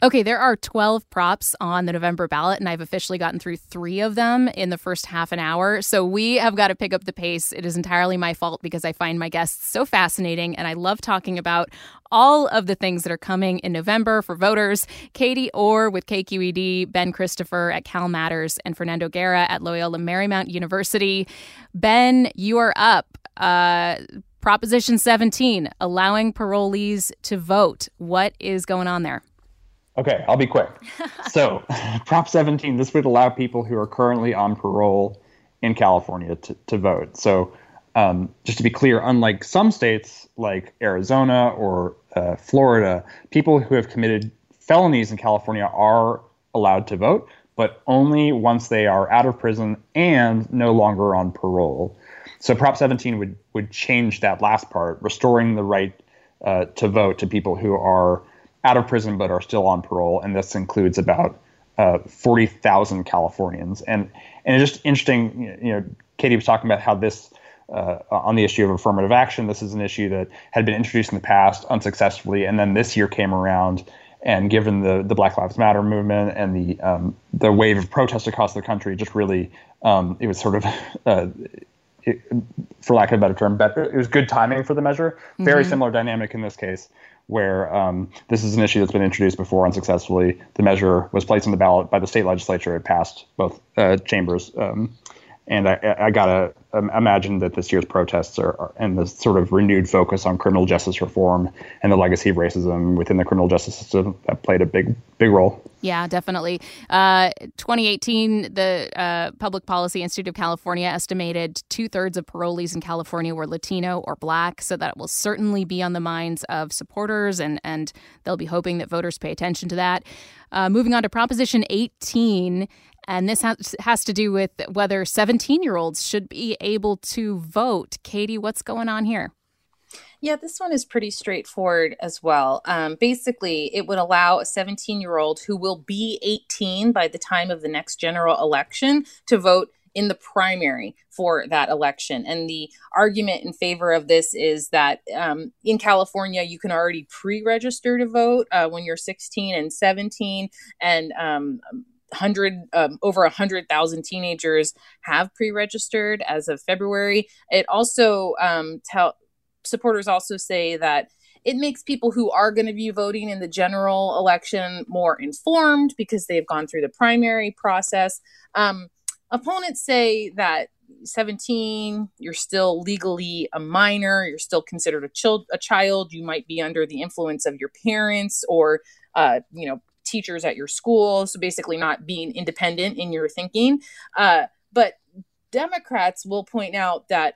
Okay, there are 12 props on the November ballot, and I've officially gotten through three of them in the first half an hour. So we have got to pick up the pace. It is entirely my fault because I find my guests so fascinating, and I love talking about all of the things that are coming in November for voters. Katie Orr with KQED, Ben Christopher at Cal Matters, and Fernando Guerra at Loyola Marymount University. Ben, you are up. Uh, Proposition 17, allowing parolees to vote. What is going on there? Okay, I'll be quick. so, Prop 17, this would allow people who are currently on parole in California to, to vote. So, um, just to be clear, unlike some states like Arizona or uh, Florida, people who have committed felonies in California are allowed to vote, but only once they are out of prison and no longer on parole. So, Prop 17 would, would change that last part, restoring the right uh, to vote to people who are out of prison but are still on parole, and this includes about uh, 40,000 Californians. And and it's just interesting, you know, Katie was talking about how this. Uh, on the issue of affirmative action, this is an issue that had been introduced in the past unsuccessfully, and then this year came around, and given the, the Black Lives Matter movement and the um, the wave of protests across the country, just really um, it was sort of, uh, it, for lack of a better term, better, it was good timing for the measure. Very mm-hmm. similar dynamic in this case, where um, this is an issue that's been introduced before unsuccessfully. The measure was placed on the ballot by the state legislature. It passed both uh, chambers. Um, and I, I gotta um, imagine that this year's protests are, are, and the sort of renewed focus on criminal justice reform and the legacy of racism within the criminal justice system that played a big, big role. Yeah, definitely. Uh, 2018, the uh, Public Policy Institute of California estimated two thirds of parolees in California were Latino or Black, so that will certainly be on the minds of supporters, and and they'll be hoping that voters pay attention to that. Uh, moving on to Proposition 18, and this has, has to do with whether 17 year olds should be able to vote. Katie, what's going on here? Yeah, this one is pretty straightforward as well. Um, basically, it would allow a 17 year old who will be 18 by the time of the next general election to vote in the primary for that election. And the argument in favor of this is that um, in California, you can already pre register to vote uh, when you're 16 and 17. And um, hundred um, over a hundred thousand teenagers have pre-registered as of February. It also um, tell supporters also say that it makes people who are going to be voting in the general election more informed because they've gone through the primary process. Um, opponents say that 17 you're still legally a minor you're still considered a child a child you might be under the influence of your parents or uh, you know teachers at your school so basically not being independent in your thinking uh, but democrats will point out that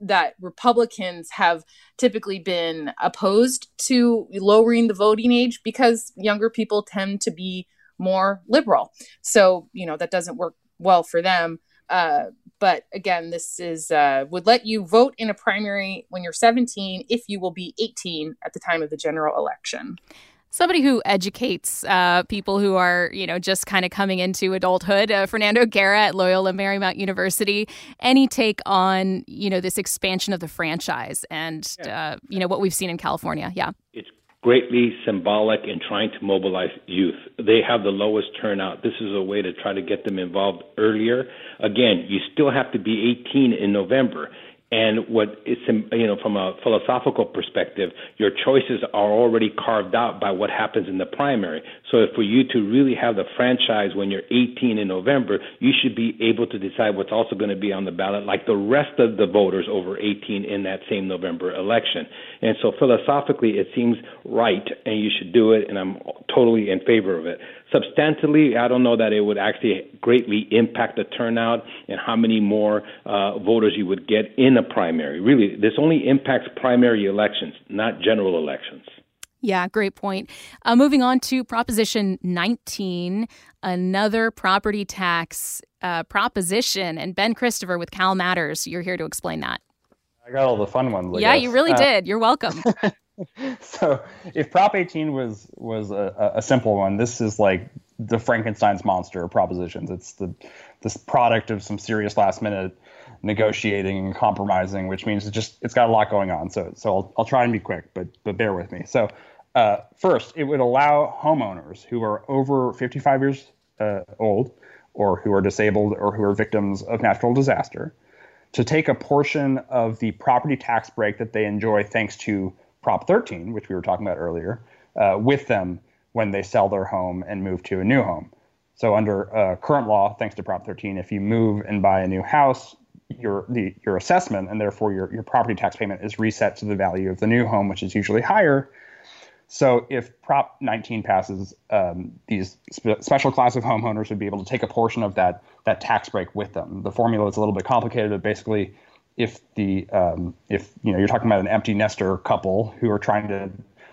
that Republicans have typically been opposed to lowering the voting age because younger people tend to be more liberal. So, you know, that doesn't work well for them. Uh, but again, this is uh, would let you vote in a primary when you're 17 if you will be 18 at the time of the general election somebody who educates uh, people who are, you know, just kind of coming into adulthood. Uh, Fernando Guerra at Loyola Marymount University. Any take on, you know, this expansion of the franchise and, yeah. uh, you know, what we've seen in California? Yeah. It's greatly symbolic in trying to mobilize youth. They have the lowest turnout. This is a way to try to get them involved earlier. Again, you still have to be 18 in November. And what is, you know, from a philosophical perspective, your choices are already carved out by what happens in the primary. So for you to really have the franchise when you're 18 in November, you should be able to decide what's also going to be on the ballot, like the rest of the voters over 18 in that same November election. And so philosophically, it seems right, and you should do it, and I'm totally in favor of it. Substantially, I don't know that it would actually greatly impact the turnout and how many more uh, voters you would get in a primary. Really, this only impacts primary elections, not general elections. Yeah, great point. Uh, moving on to Proposition 19, another property tax uh, proposition. And Ben Christopher with Cal Matters, you're here to explain that. I got all the fun ones. I yeah, guess. you really uh, did. You're welcome. so, if Prop 18 was was a, a, simple one, this is like the Frankenstein's monster of propositions. It's the this product of some serious last minute negotiating and compromising, which means it's just it's got a lot going on. So, so I'll, I'll try and be quick, but but bear with me. So, uh, first, it would allow homeowners who are over 55 years uh, old, or who are disabled, or who are victims of natural disaster to take a portion of the property tax break that they enjoy thanks to Prop 13, which we were talking about earlier, uh, with them when they sell their home and move to a new home. So under uh, current law, thanks to Prop 13, if you move and buy a new house, your the your assessment and therefore your your property tax payment is reset to the value of the new home, which is usually higher so if Prop 19 passes, um, these spe- special class of homeowners would be able to take a portion of that that tax break with them. The formula is a little bit complicated, but basically, if the um, if you know you're talking about an empty nester couple who are trying to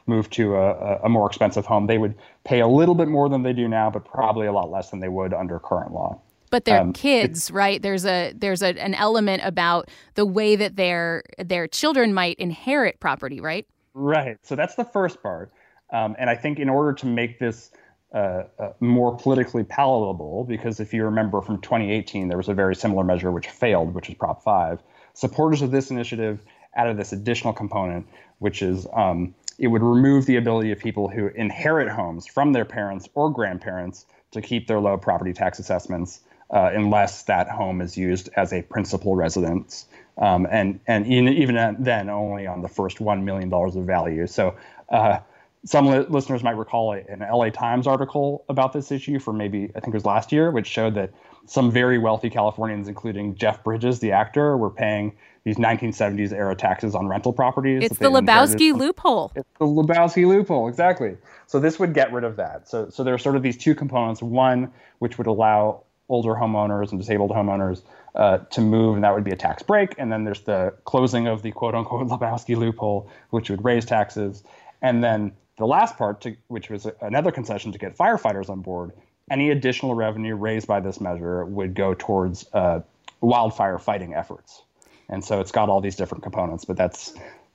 move to a, a more expensive home, they would pay a little bit more than they do now, but probably a lot less than they would under current law but they're um, kids right there's a there's a, an element about the way that their their children might inherit property right Right. So that's the first part. Um, and I think in order to make this uh, uh, more politically palatable, because if you remember from 2018, there was a very similar measure which failed, which is Prop 5. Supporters of this initiative added this additional component, which is um, it would remove the ability of people who inherit homes from their parents or grandparents to keep their low property tax assessments uh, unless that home is used as a principal residence um, and and even then only on the first one million dollars of value. So. Uh, some li- listeners might recall an LA Times article about this issue from maybe I think it was last year, which showed that some very wealthy Californians, including Jeff Bridges, the actor, were paying these 1970s era taxes on rental properties. It's the Lebowski loophole. It's the Lebowski loophole, exactly. So this would get rid of that. So so there are sort of these two components. One, which would allow older homeowners and disabled homeowners uh, to move, and that would be a tax break. And then there's the closing of the quote unquote Lebowski loophole, which would raise taxes. And then the last part, to, which was another concession to get firefighters on board, any additional revenue raised by this measure would go towards uh, wildfire fighting efforts. And so it's got all these different components, but that's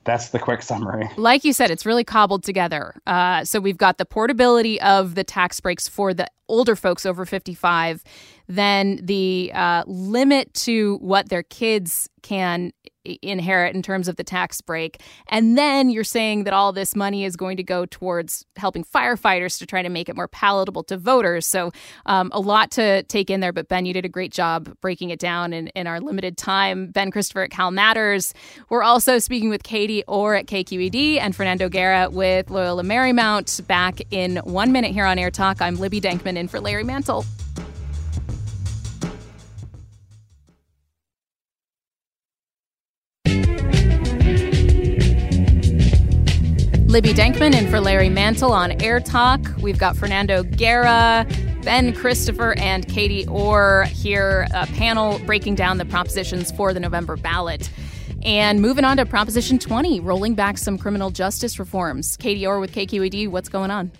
That's the quick summary. Like you said, it's really cobbled together. Uh, so we've got the portability of the tax breaks for the older folks over 55, then the uh, limit to what their kids can inherit in terms of the tax break. And then you're saying that all this money is going to go towards helping firefighters to try to make it more palatable to voters. So um, a lot to take in there. But Ben, you did a great job breaking it down in, in our limited time. Ben Christopher at Cal Matters. We're also speaking with Katie Orr at KQED and Fernando Guerra with Loyola Marymount back in one minute here on Air Talk. I'm Libby Denkman in for Larry Mantle. Libby Denkman in for Larry Mantle on Air Talk. We've got Fernando Guerra, Ben Christopher, and Katie Orr here, a panel breaking down the propositions for the November ballot. And moving on to Proposition 20, rolling back some criminal justice reforms. Katie Orr with KQED, what's going on?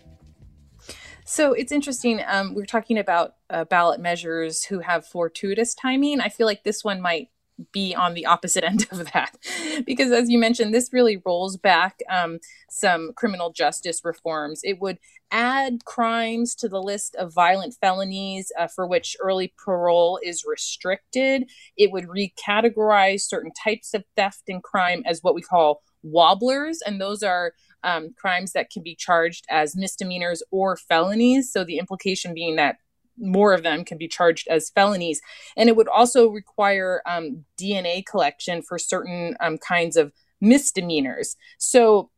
So it's interesting. Um, we are talking about uh, ballot measures who have fortuitous timing. I feel like this one might be on the opposite end of that. Because as you mentioned this really rolls back um, some criminal justice reforms. It would add crimes to the list of violent felonies uh, for which early parole is restricted. It would recategorize certain types of theft and crime as what we call wobblers and those are um, crimes that can be charged as misdemeanors or felonies. So the implication being that more of them can be charged as felonies. And it would also require um, DNA collection for certain um, kinds of misdemeanors. So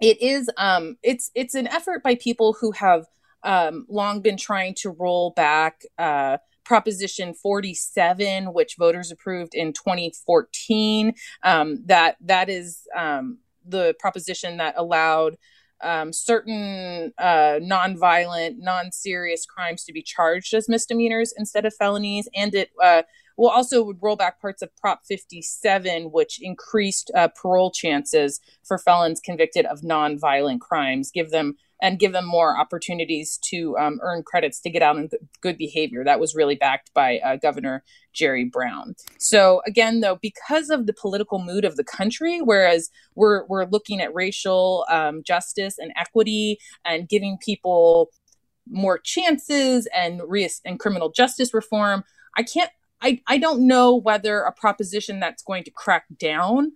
it is um, it's it's an effort by people who have um, long been trying to roll back. Uh, Proposition 47, which voters approved in 2014, um, that that is um, the proposition that allowed um, certain uh, non-violent, non-serious crimes to be charged as misdemeanors instead of felonies, and it uh, will also would roll back parts of Prop 57, which increased uh, parole chances for felons convicted of non-violent crimes, give them and give them more opportunities to um, earn credits to get out in good behavior. That was really backed by uh, Governor Jerry Brown. So again, though, because of the political mood of the country, whereas we're we're looking at racial um, justice and equity and giving people more chances and re- and criminal justice reform, I can't. I, I don't know whether a proposition that's going to crack down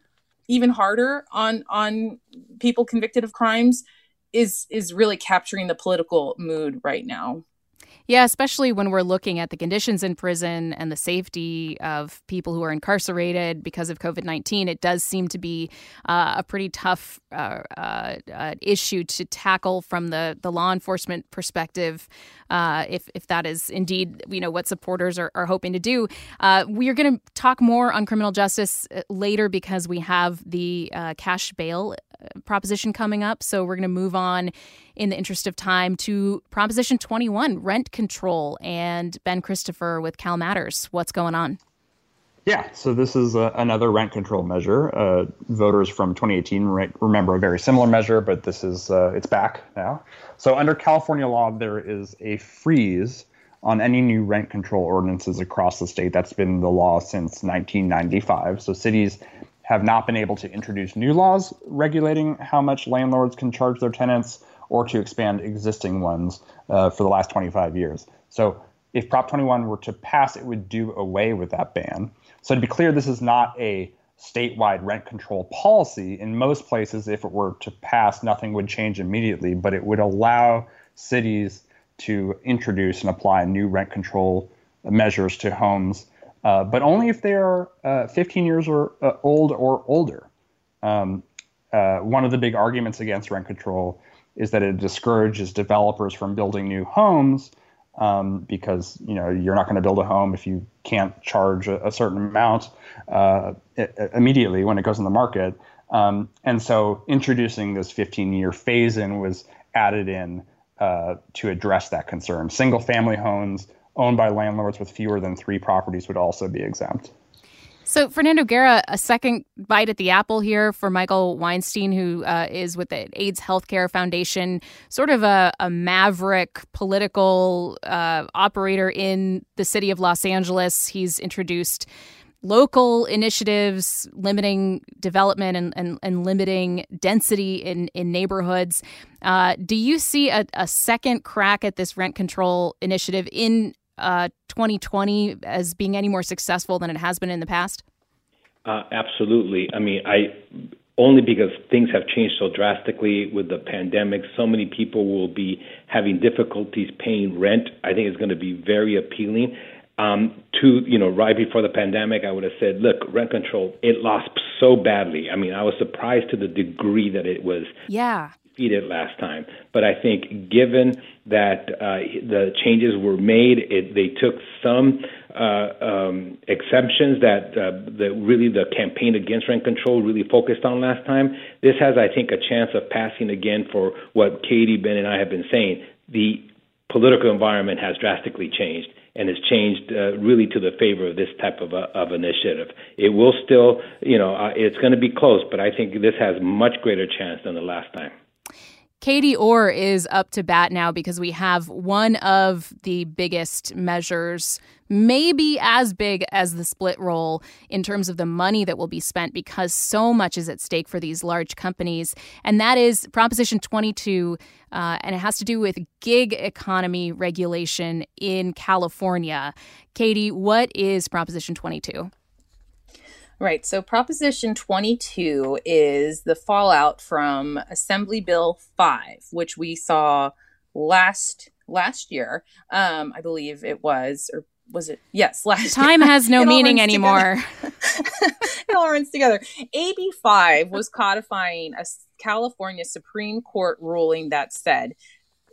even harder on on people convicted of crimes is is really capturing the political mood right now. Yeah, especially when we're looking at the conditions in prison and the safety of people who are incarcerated because of COVID 19, it does seem to be uh, a pretty tough uh, uh, uh, issue to tackle from the, the law enforcement perspective, uh, if, if that is indeed you know what supporters are, are hoping to do. Uh, we are going to talk more on criminal justice later because we have the cash bail proposition coming up. So we're going to move on in the interest of time to Proposition 21, rent control, and Ben Christopher with Cal Matters. What's going on? Yeah, so this is uh, another rent control measure. Uh, voters from 2018 re- remember a very similar measure, but this is uh, it's back now. So under California law, there is a freeze on any new rent control ordinances across the state. That's been the law since 1995. So cities have not been able to introduce new laws regulating how much landlords can charge their tenants or to expand existing ones uh, for the last 25 years. So if Prop 21 were to pass, it would do away with that ban. So to be clear, this is not a statewide rent control policy. In most places, if it were to pass, nothing would change immediately, but it would allow cities to introduce and apply new rent control measures to homes uh, but only if they are uh, 15 years or uh, old or older. Um, uh, one of the big arguments against rent control is that it discourages developers from building new homes um, because you know you're not going to build a home if you can't charge a, a certain amount uh, immediately when it goes in the market. Um, and so introducing this 15-year phase-in was added in to address that concern. Single-family homes owned by landlords with fewer than three properties would also be exempt. So, Fernando Guerra, a second bite at the apple here for Michael Weinstein, who uh, is with the AIDS Healthcare Foundation, sort of a, a maverick political uh, operator in the city of Los Angeles. He's introduced local initiatives limiting development and, and, and limiting density in, in neighborhoods. Uh, do you see a, a, second crack at this rent control initiative in uh, 2020 as being any more successful than it has been in the past? Uh, absolutely. I mean, I only because things have changed so drastically with the pandemic. So many people will be having difficulties paying rent. I think it's going to be very appealing. Um, to you know, right before the pandemic, I would have said, look, rent control it lost so badly. I mean, I was surprised to the degree that it was yeah defeated last time. But I think given that uh, the changes were made, it, they took some uh, um, exceptions that uh, that really the campaign against rent control really focused on last time. This has, I think, a chance of passing again for what Katie, Ben, and I have been saying. The political environment has drastically changed and has changed uh, really to the favor of this type of, of initiative. It will still, you know, uh, it's going to be close, but I think this has much greater chance than the last time. Katie Orr is up to bat now because we have one of the biggest measures, maybe as big as the split roll in terms of the money that will be spent because so much is at stake for these large companies. And that is Proposition 22, uh, and it has to do with gig economy regulation in California. Katie, what is Proposition 22? Right. So Proposition 22 is the fallout from Assembly Bill 5, which we saw last last year. Um, I believe it was, or was it? Yes, last time year. has no meaning anymore. it all runs together. AB 5 was codifying a California Supreme Court ruling that said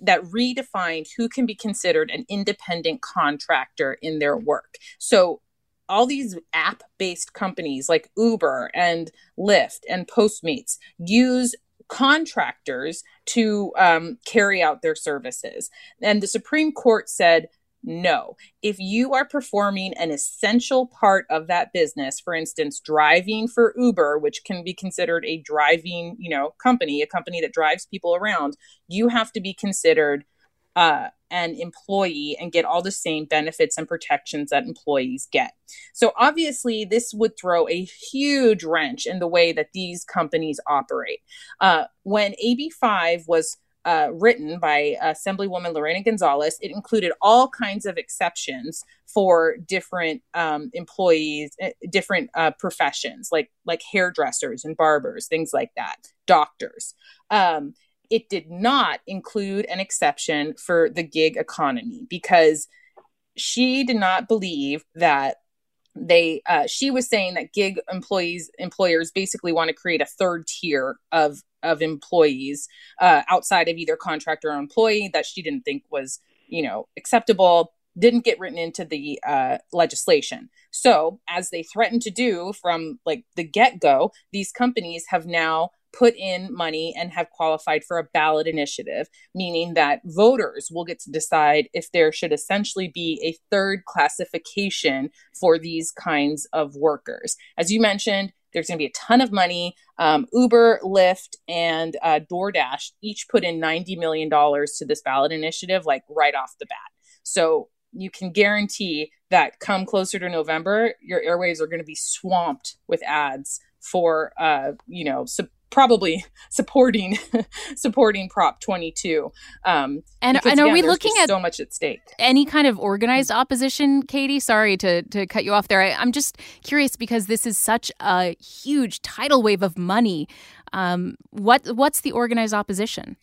that redefined who can be considered an independent contractor in their work. So all these app based companies like Uber and Lyft and Postmates use contractors to um, carry out their services. And the Supreme Court said, no. If you are performing an essential part of that business, for instance, driving for Uber, which can be considered a driving, you know, company, a company that drives people around, you have to be considered uh, an employee and get all the same benefits and protections that employees get. So, obviously, this would throw a huge wrench in the way that these companies operate. Uh, when AB5 was uh, written by Assemblywoman Lorena Gonzalez, it included all kinds of exceptions for different um, employees, eh, different uh, professions, like like hairdressers and barbers, things like that, doctors. Um, it did not include an exception for the gig economy because she did not believe that they uh, she was saying that gig employees employers basically want to create a third tier of of employees uh, outside of either contractor or employee that she didn't think was you know acceptable didn't get written into the uh, legislation. So as they threatened to do from like the get-go these companies have now put in money and have qualified for a ballot initiative, meaning that voters will get to decide if there should essentially be a third classification for these kinds of workers. As you mentioned, there's going to be a ton of money. Um, Uber, Lyft, and uh, DoorDash each put in $90 million to this ballot initiative, like right off the bat. So you can guarantee that come closer to November, your airwaves are going to be swamped with ads for, uh, you know, su- probably supporting supporting Prop 22. Um, and and are we looking at so much at stake? Any kind of organized opposition, Katie? Sorry to to cut you off there. I, am just curious because this is such a huge tidal wave of money. Um, what what's the organized opposition?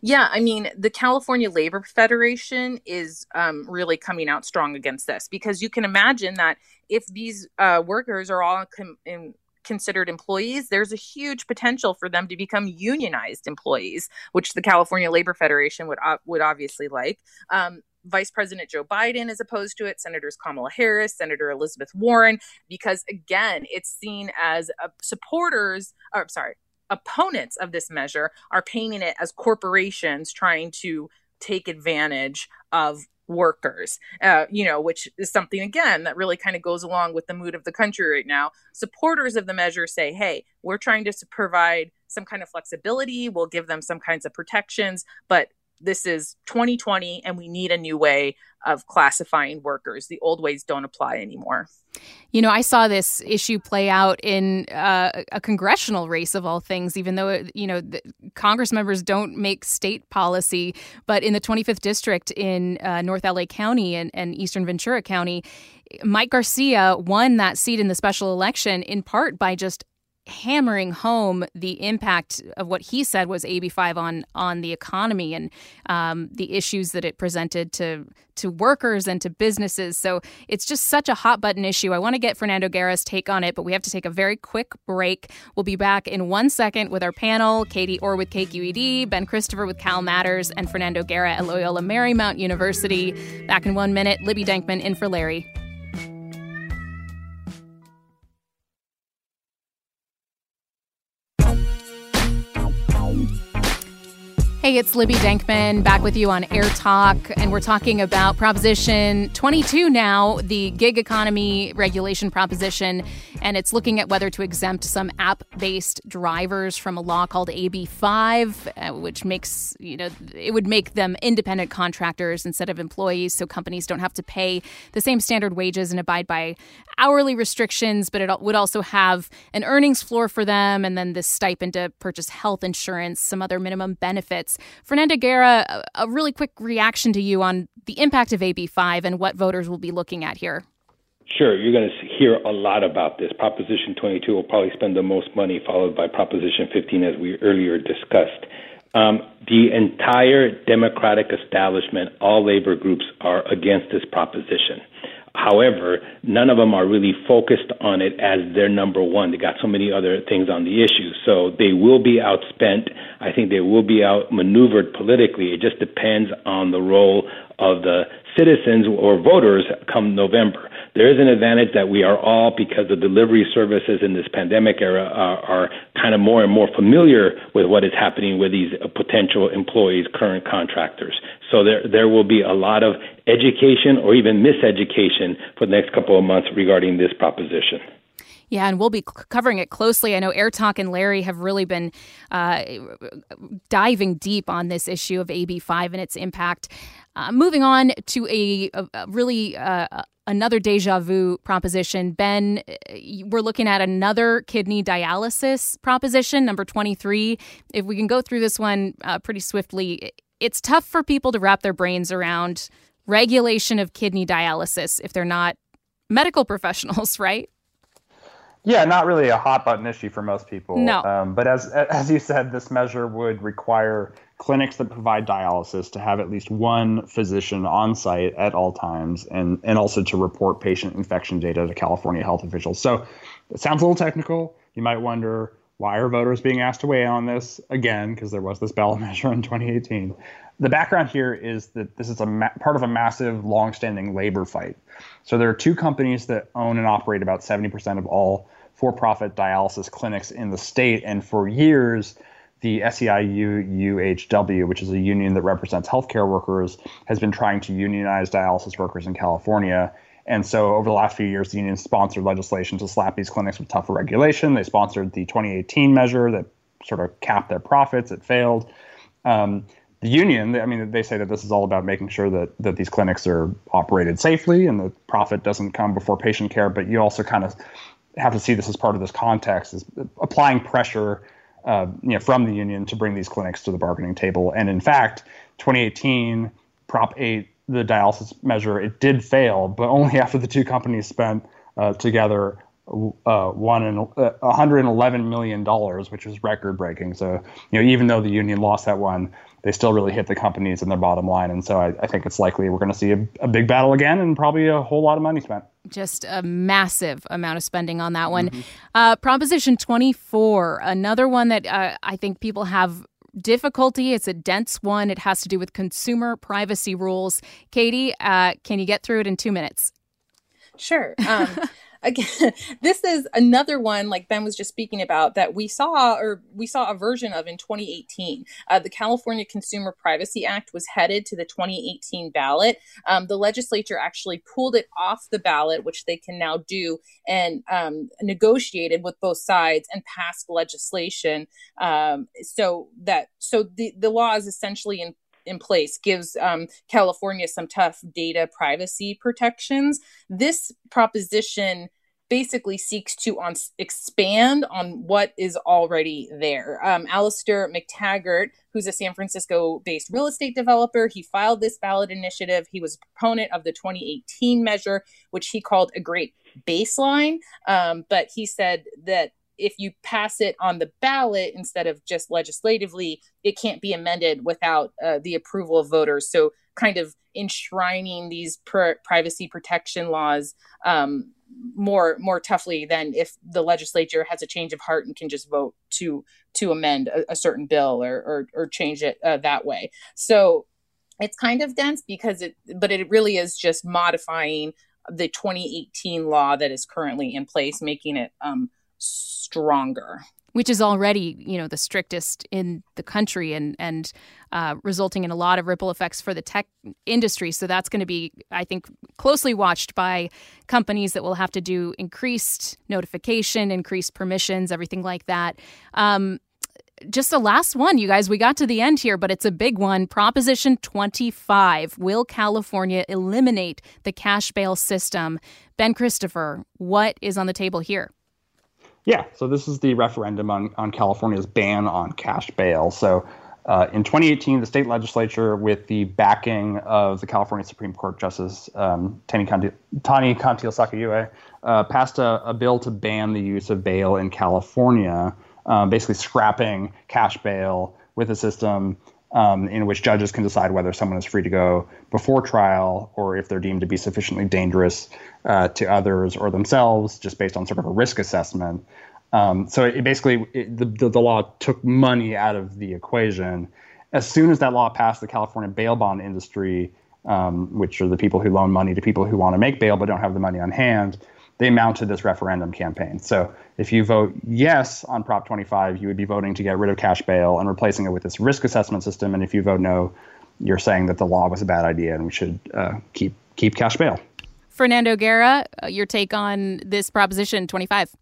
Yeah, I mean, the California Labor Federation is um, really coming out strong against this because you can imagine that if these uh, workers are all com- in, considered employees, there's a huge potential for them to become unionized employees, which the California Labor Federation would uh, would obviously like. Um, Vice President Joe Biden is opposed to it, Senators Kamala Harris, Senator Elizabeth Warren, because again, it's seen as uh, supporters, or sorry, opponents of this measure are painting it as corporations trying to take advantage of workers, uh, you know, which is something again that really kind of goes along with the mood of the country right now. Supporters of the measure say, hey, we're trying to provide some kind of flexibility, we'll give them some kinds of protections, but this is 2020 and we need a new way of classifying workers. The old ways don't apply anymore. You know, I saw this issue play out in uh, a congressional race of all things, even though, you know, Congress members don't make state policy. But in the 25th district in uh, North LA County and, and Eastern Ventura County, Mike Garcia won that seat in the special election in part by just hammering home the impact of what he said was AB5 on on the economy and um, the issues that it presented to to workers and to businesses. So it's just such a hot button issue. I want to get Fernando Guerra's take on it, but we have to take a very quick break. We'll be back in one second with our panel: Katie Orr with KQED, Ben Christopher with Cal Matters, and Fernando Guerra at Loyola Marymount University. Back in one minute. Libby Denkman in for Larry. Hey, it's Libby Denkman back with you on AirTalk, and we're talking about Proposition 22 now, the gig economy regulation proposition, and it's looking at whether to exempt some app based drivers from a law called AB5, uh, which makes, you know, it would make them independent contractors instead of employees, so companies don't have to pay the same standard wages and abide by hourly restrictions, but it would also have an earnings floor for them, and then this stipend to purchase health insurance, some other minimum benefits. Fernando Guerra, a really quick reaction to you on the impact of AB5 and what voters will be looking at here. Sure, you're going to hear a lot about this. Proposition 22 will probably spend the most money, followed by Proposition 15, as we earlier discussed. Um, the entire Democratic establishment, all labor groups, are against this proposition. However, none of them are really focused on it as their number one. They got so many other things on the issue. So they will be outspent. I think they will be outmaneuvered politically. It just depends on the role of the citizens or voters come November. There is an advantage that we are all, because the delivery services in this pandemic era are, are kind of more and more familiar with what is happening with these potential employees, current contractors. So there, there will be a lot of education or even miseducation for the next couple of months regarding this proposition. Yeah, and we'll be covering it closely. I know AirTalk and Larry have really been uh, diving deep on this issue of AB5 and its impact. Uh, moving on to a, a, really uh, another deja vu proposition. Ben, uh, we're looking at another kidney dialysis proposition, number 23. If we can go through this one uh, pretty swiftly, it's tough for people to wrap their brains around regulation of kidney dialysis if they're not medical professionals, right? Yeah, not really a hot button issue for most people. No. Um, but as as you said, this measure would require clinics that provide dialysis to have at least one physician on site at all times, and and also to report patient infection data to California health officials. So it sounds a little technical. You might wonder why are voters being asked to weigh in on this again? Because there was this ballot measure in 2018. The background here is that this is a ma- part of a massive, long-standing labor fight. So there are two companies that own and operate about 70% of all for-profit dialysis clinics in the state, and for years, the SEIU UHW, which is a union that represents healthcare workers, has been trying to unionize dialysis workers in California. And so, over the last few years, the union sponsored legislation to slap these clinics with tougher regulation. They sponsored the 2018 measure that sort of capped their profits. It failed. Um, the union, I mean, they say that this is all about making sure that that these clinics are operated safely and the profit doesn't come before patient care. But you also kind of have to see this as part of this context, is applying pressure, uh, you know, from the union to bring these clinics to the bargaining table. And in fact, 2018 Prop 8, the dialysis measure, it did fail, but only after the two companies spent uh, together uh, one and uh, 111 million dollars, which was record breaking. So, you know, even though the union lost that one, they still really hit the companies and their bottom line. And so, I, I think it's likely we're going to see a, a, big battle again, and probably a whole lot of money spent. Just a massive amount of spending on that one. Mm-hmm. Uh, Proposition 24, another one that uh, I think people have difficulty. It's a dense one. It has to do with consumer privacy rules. Katie, uh, can you get through it in two minutes? Sure. Um, again, this is another one like Ben was just speaking about that we saw or we saw a version of in 2018. Uh, the California Consumer Privacy Act was headed to the 2018 ballot. Um, the legislature actually pulled it off the ballot, which they can now do, and um, negotiated with both sides and passed legislation um, so that so the the law is essentially in in place gives um, California some tough data privacy protections. This proposition basically seeks to on, expand on what is already there. Um, Alastair Mactaggart, who's a San Francisco based real estate developer, he filed this ballot initiative. He was a proponent of the 2018 measure, which he called a great baseline. Um, but he said that if you pass it on the ballot instead of just legislatively, it can't be amended without uh, the approval of voters. So, kind of enshrining these pr- privacy protection laws um, more more toughly than if the legislature has a change of heart and can just vote to to amend a, a certain bill or or, or change it uh, that way. So it's kind of dense because it, but it really is just modifying the 2018 law that is currently in place, making it um, stronger which is already you know the strictest in the country and and uh, resulting in a lot of ripple effects for the tech industry so that's going to be i think closely watched by companies that will have to do increased notification increased permissions everything like that um, just the last one, you guys. We got to the end here, but it's a big one. Proposition 25 Will California eliminate the cash bail system? Ben Christopher, what is on the table here? Yeah, so this is the referendum on, on California's ban on cash bail. So uh, in 2018, the state legislature, with the backing of the California Supreme Court Justice um, Tani, Conti- Tani Cantil-Sakaue, uh, passed a, a, bill to ban the use of bail in California, um, basically scrapping cash bail with a system um, in which judges can decide whether someone is free to go before trial or if they're deemed to be sufficiently dangerous uh, to others or themselves, just based on sort of a risk assessment. Um, so it basically it, the, the, the law took money out of the equation. As soon as that law passed, the California bail bond industry, um, which are the people who loan money to people who want to make bail but don't have the money on hand, they mounted this referendum campaign. So if you vote yes on Prop 25, you would be voting to get rid of cash bail and replacing it with this risk assessment system. And if you vote no, you're saying that the law was a bad idea and we should uh, keep keep cash bail. Fernando Guerra, uh, your take on this Proposition 25?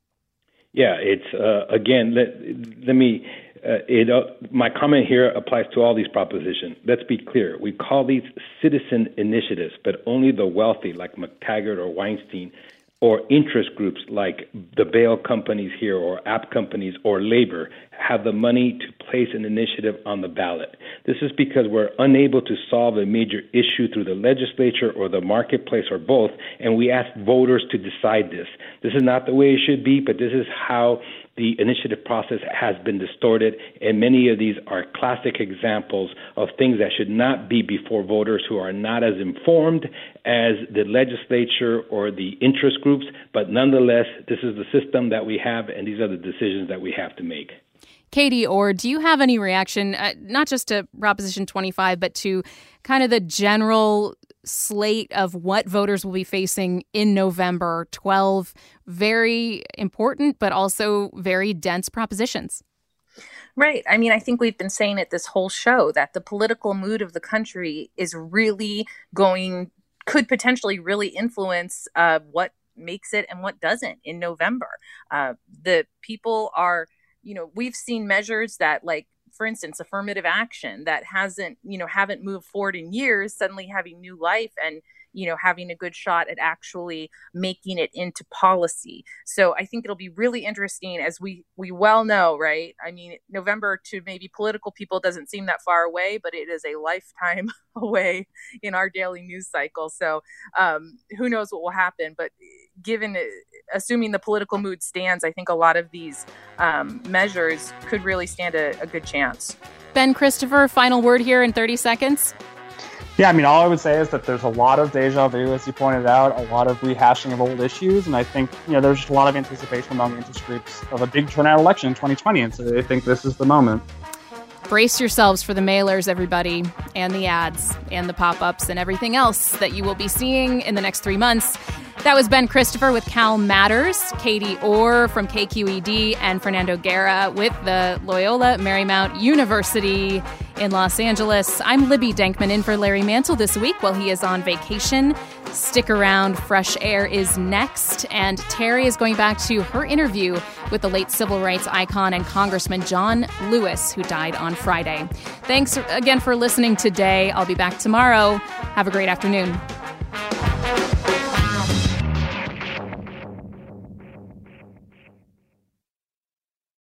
Yeah, it's uh, again. Let let me. Uh, it, uh, my comment here applies to all these propositions. Let's be clear. We call these citizen initiatives, but only the wealthy, like Mactaggart or Weinstein, or interest groups like the bail companies here or app companies or labor have the money to place an initiative on the ballot. This is because we're unable to solve a major issue through the legislature or the marketplace or both, and we ask voters to decide this. This is not the way it should be, but this is how the initiative process has been distorted, and many of these are classic examples of things that should not be before voters who are not as informed as the legislature or the interest groups. But nonetheless, this is the system that we have, and these are the decisions that we have to make. Katie Orr, do you have any reaction, uh, not just to Proposition 25, but to kind of the general slate of what voters will be facing in November 12 very important but also very dense propositions. Right. I mean, I think we've been saying it this whole show that the political mood of the country is really going, could potentially really influence uh, what makes it and what doesn't in November. Uh, the people are, you know, we've seen measures that like for instance affirmative action that hasn't you know haven't moved forward in years suddenly having new life and you know having a good shot at actually making it into policy. So i think it'll be really interesting as we we well know right? I mean november to maybe political people doesn't seem that far away but it is a lifetime away in our daily news cycle. So um, who knows what will happen but given assuming the political mood stands i think a lot of these um, measures could really stand a, a good chance ben christopher final word here in 30 seconds yeah, I mean, all I would say is that there's a lot of deja vu, as you pointed out, a lot of rehashing of old issues, and I think you know there's just a lot of anticipation among interest groups of a big turnout election in 2020, and so I think this is the moment. Brace yourselves for the mailers, everybody, and the ads, and the pop ups, and everything else that you will be seeing in the next three months. That was Ben Christopher with Cal Matters, Katie Orr from KQED, and Fernando Guerra with the Loyola Marymount University in Los Angeles. I'm Libby Denkman in for Larry Mantle this week while he is on vacation. Stick around, Fresh Air is next, and Terry is going back to her interview with the late civil rights icon and Congressman John Lewis, who died on Friday. Thanks again for listening today. I'll be back tomorrow. Have a great afternoon.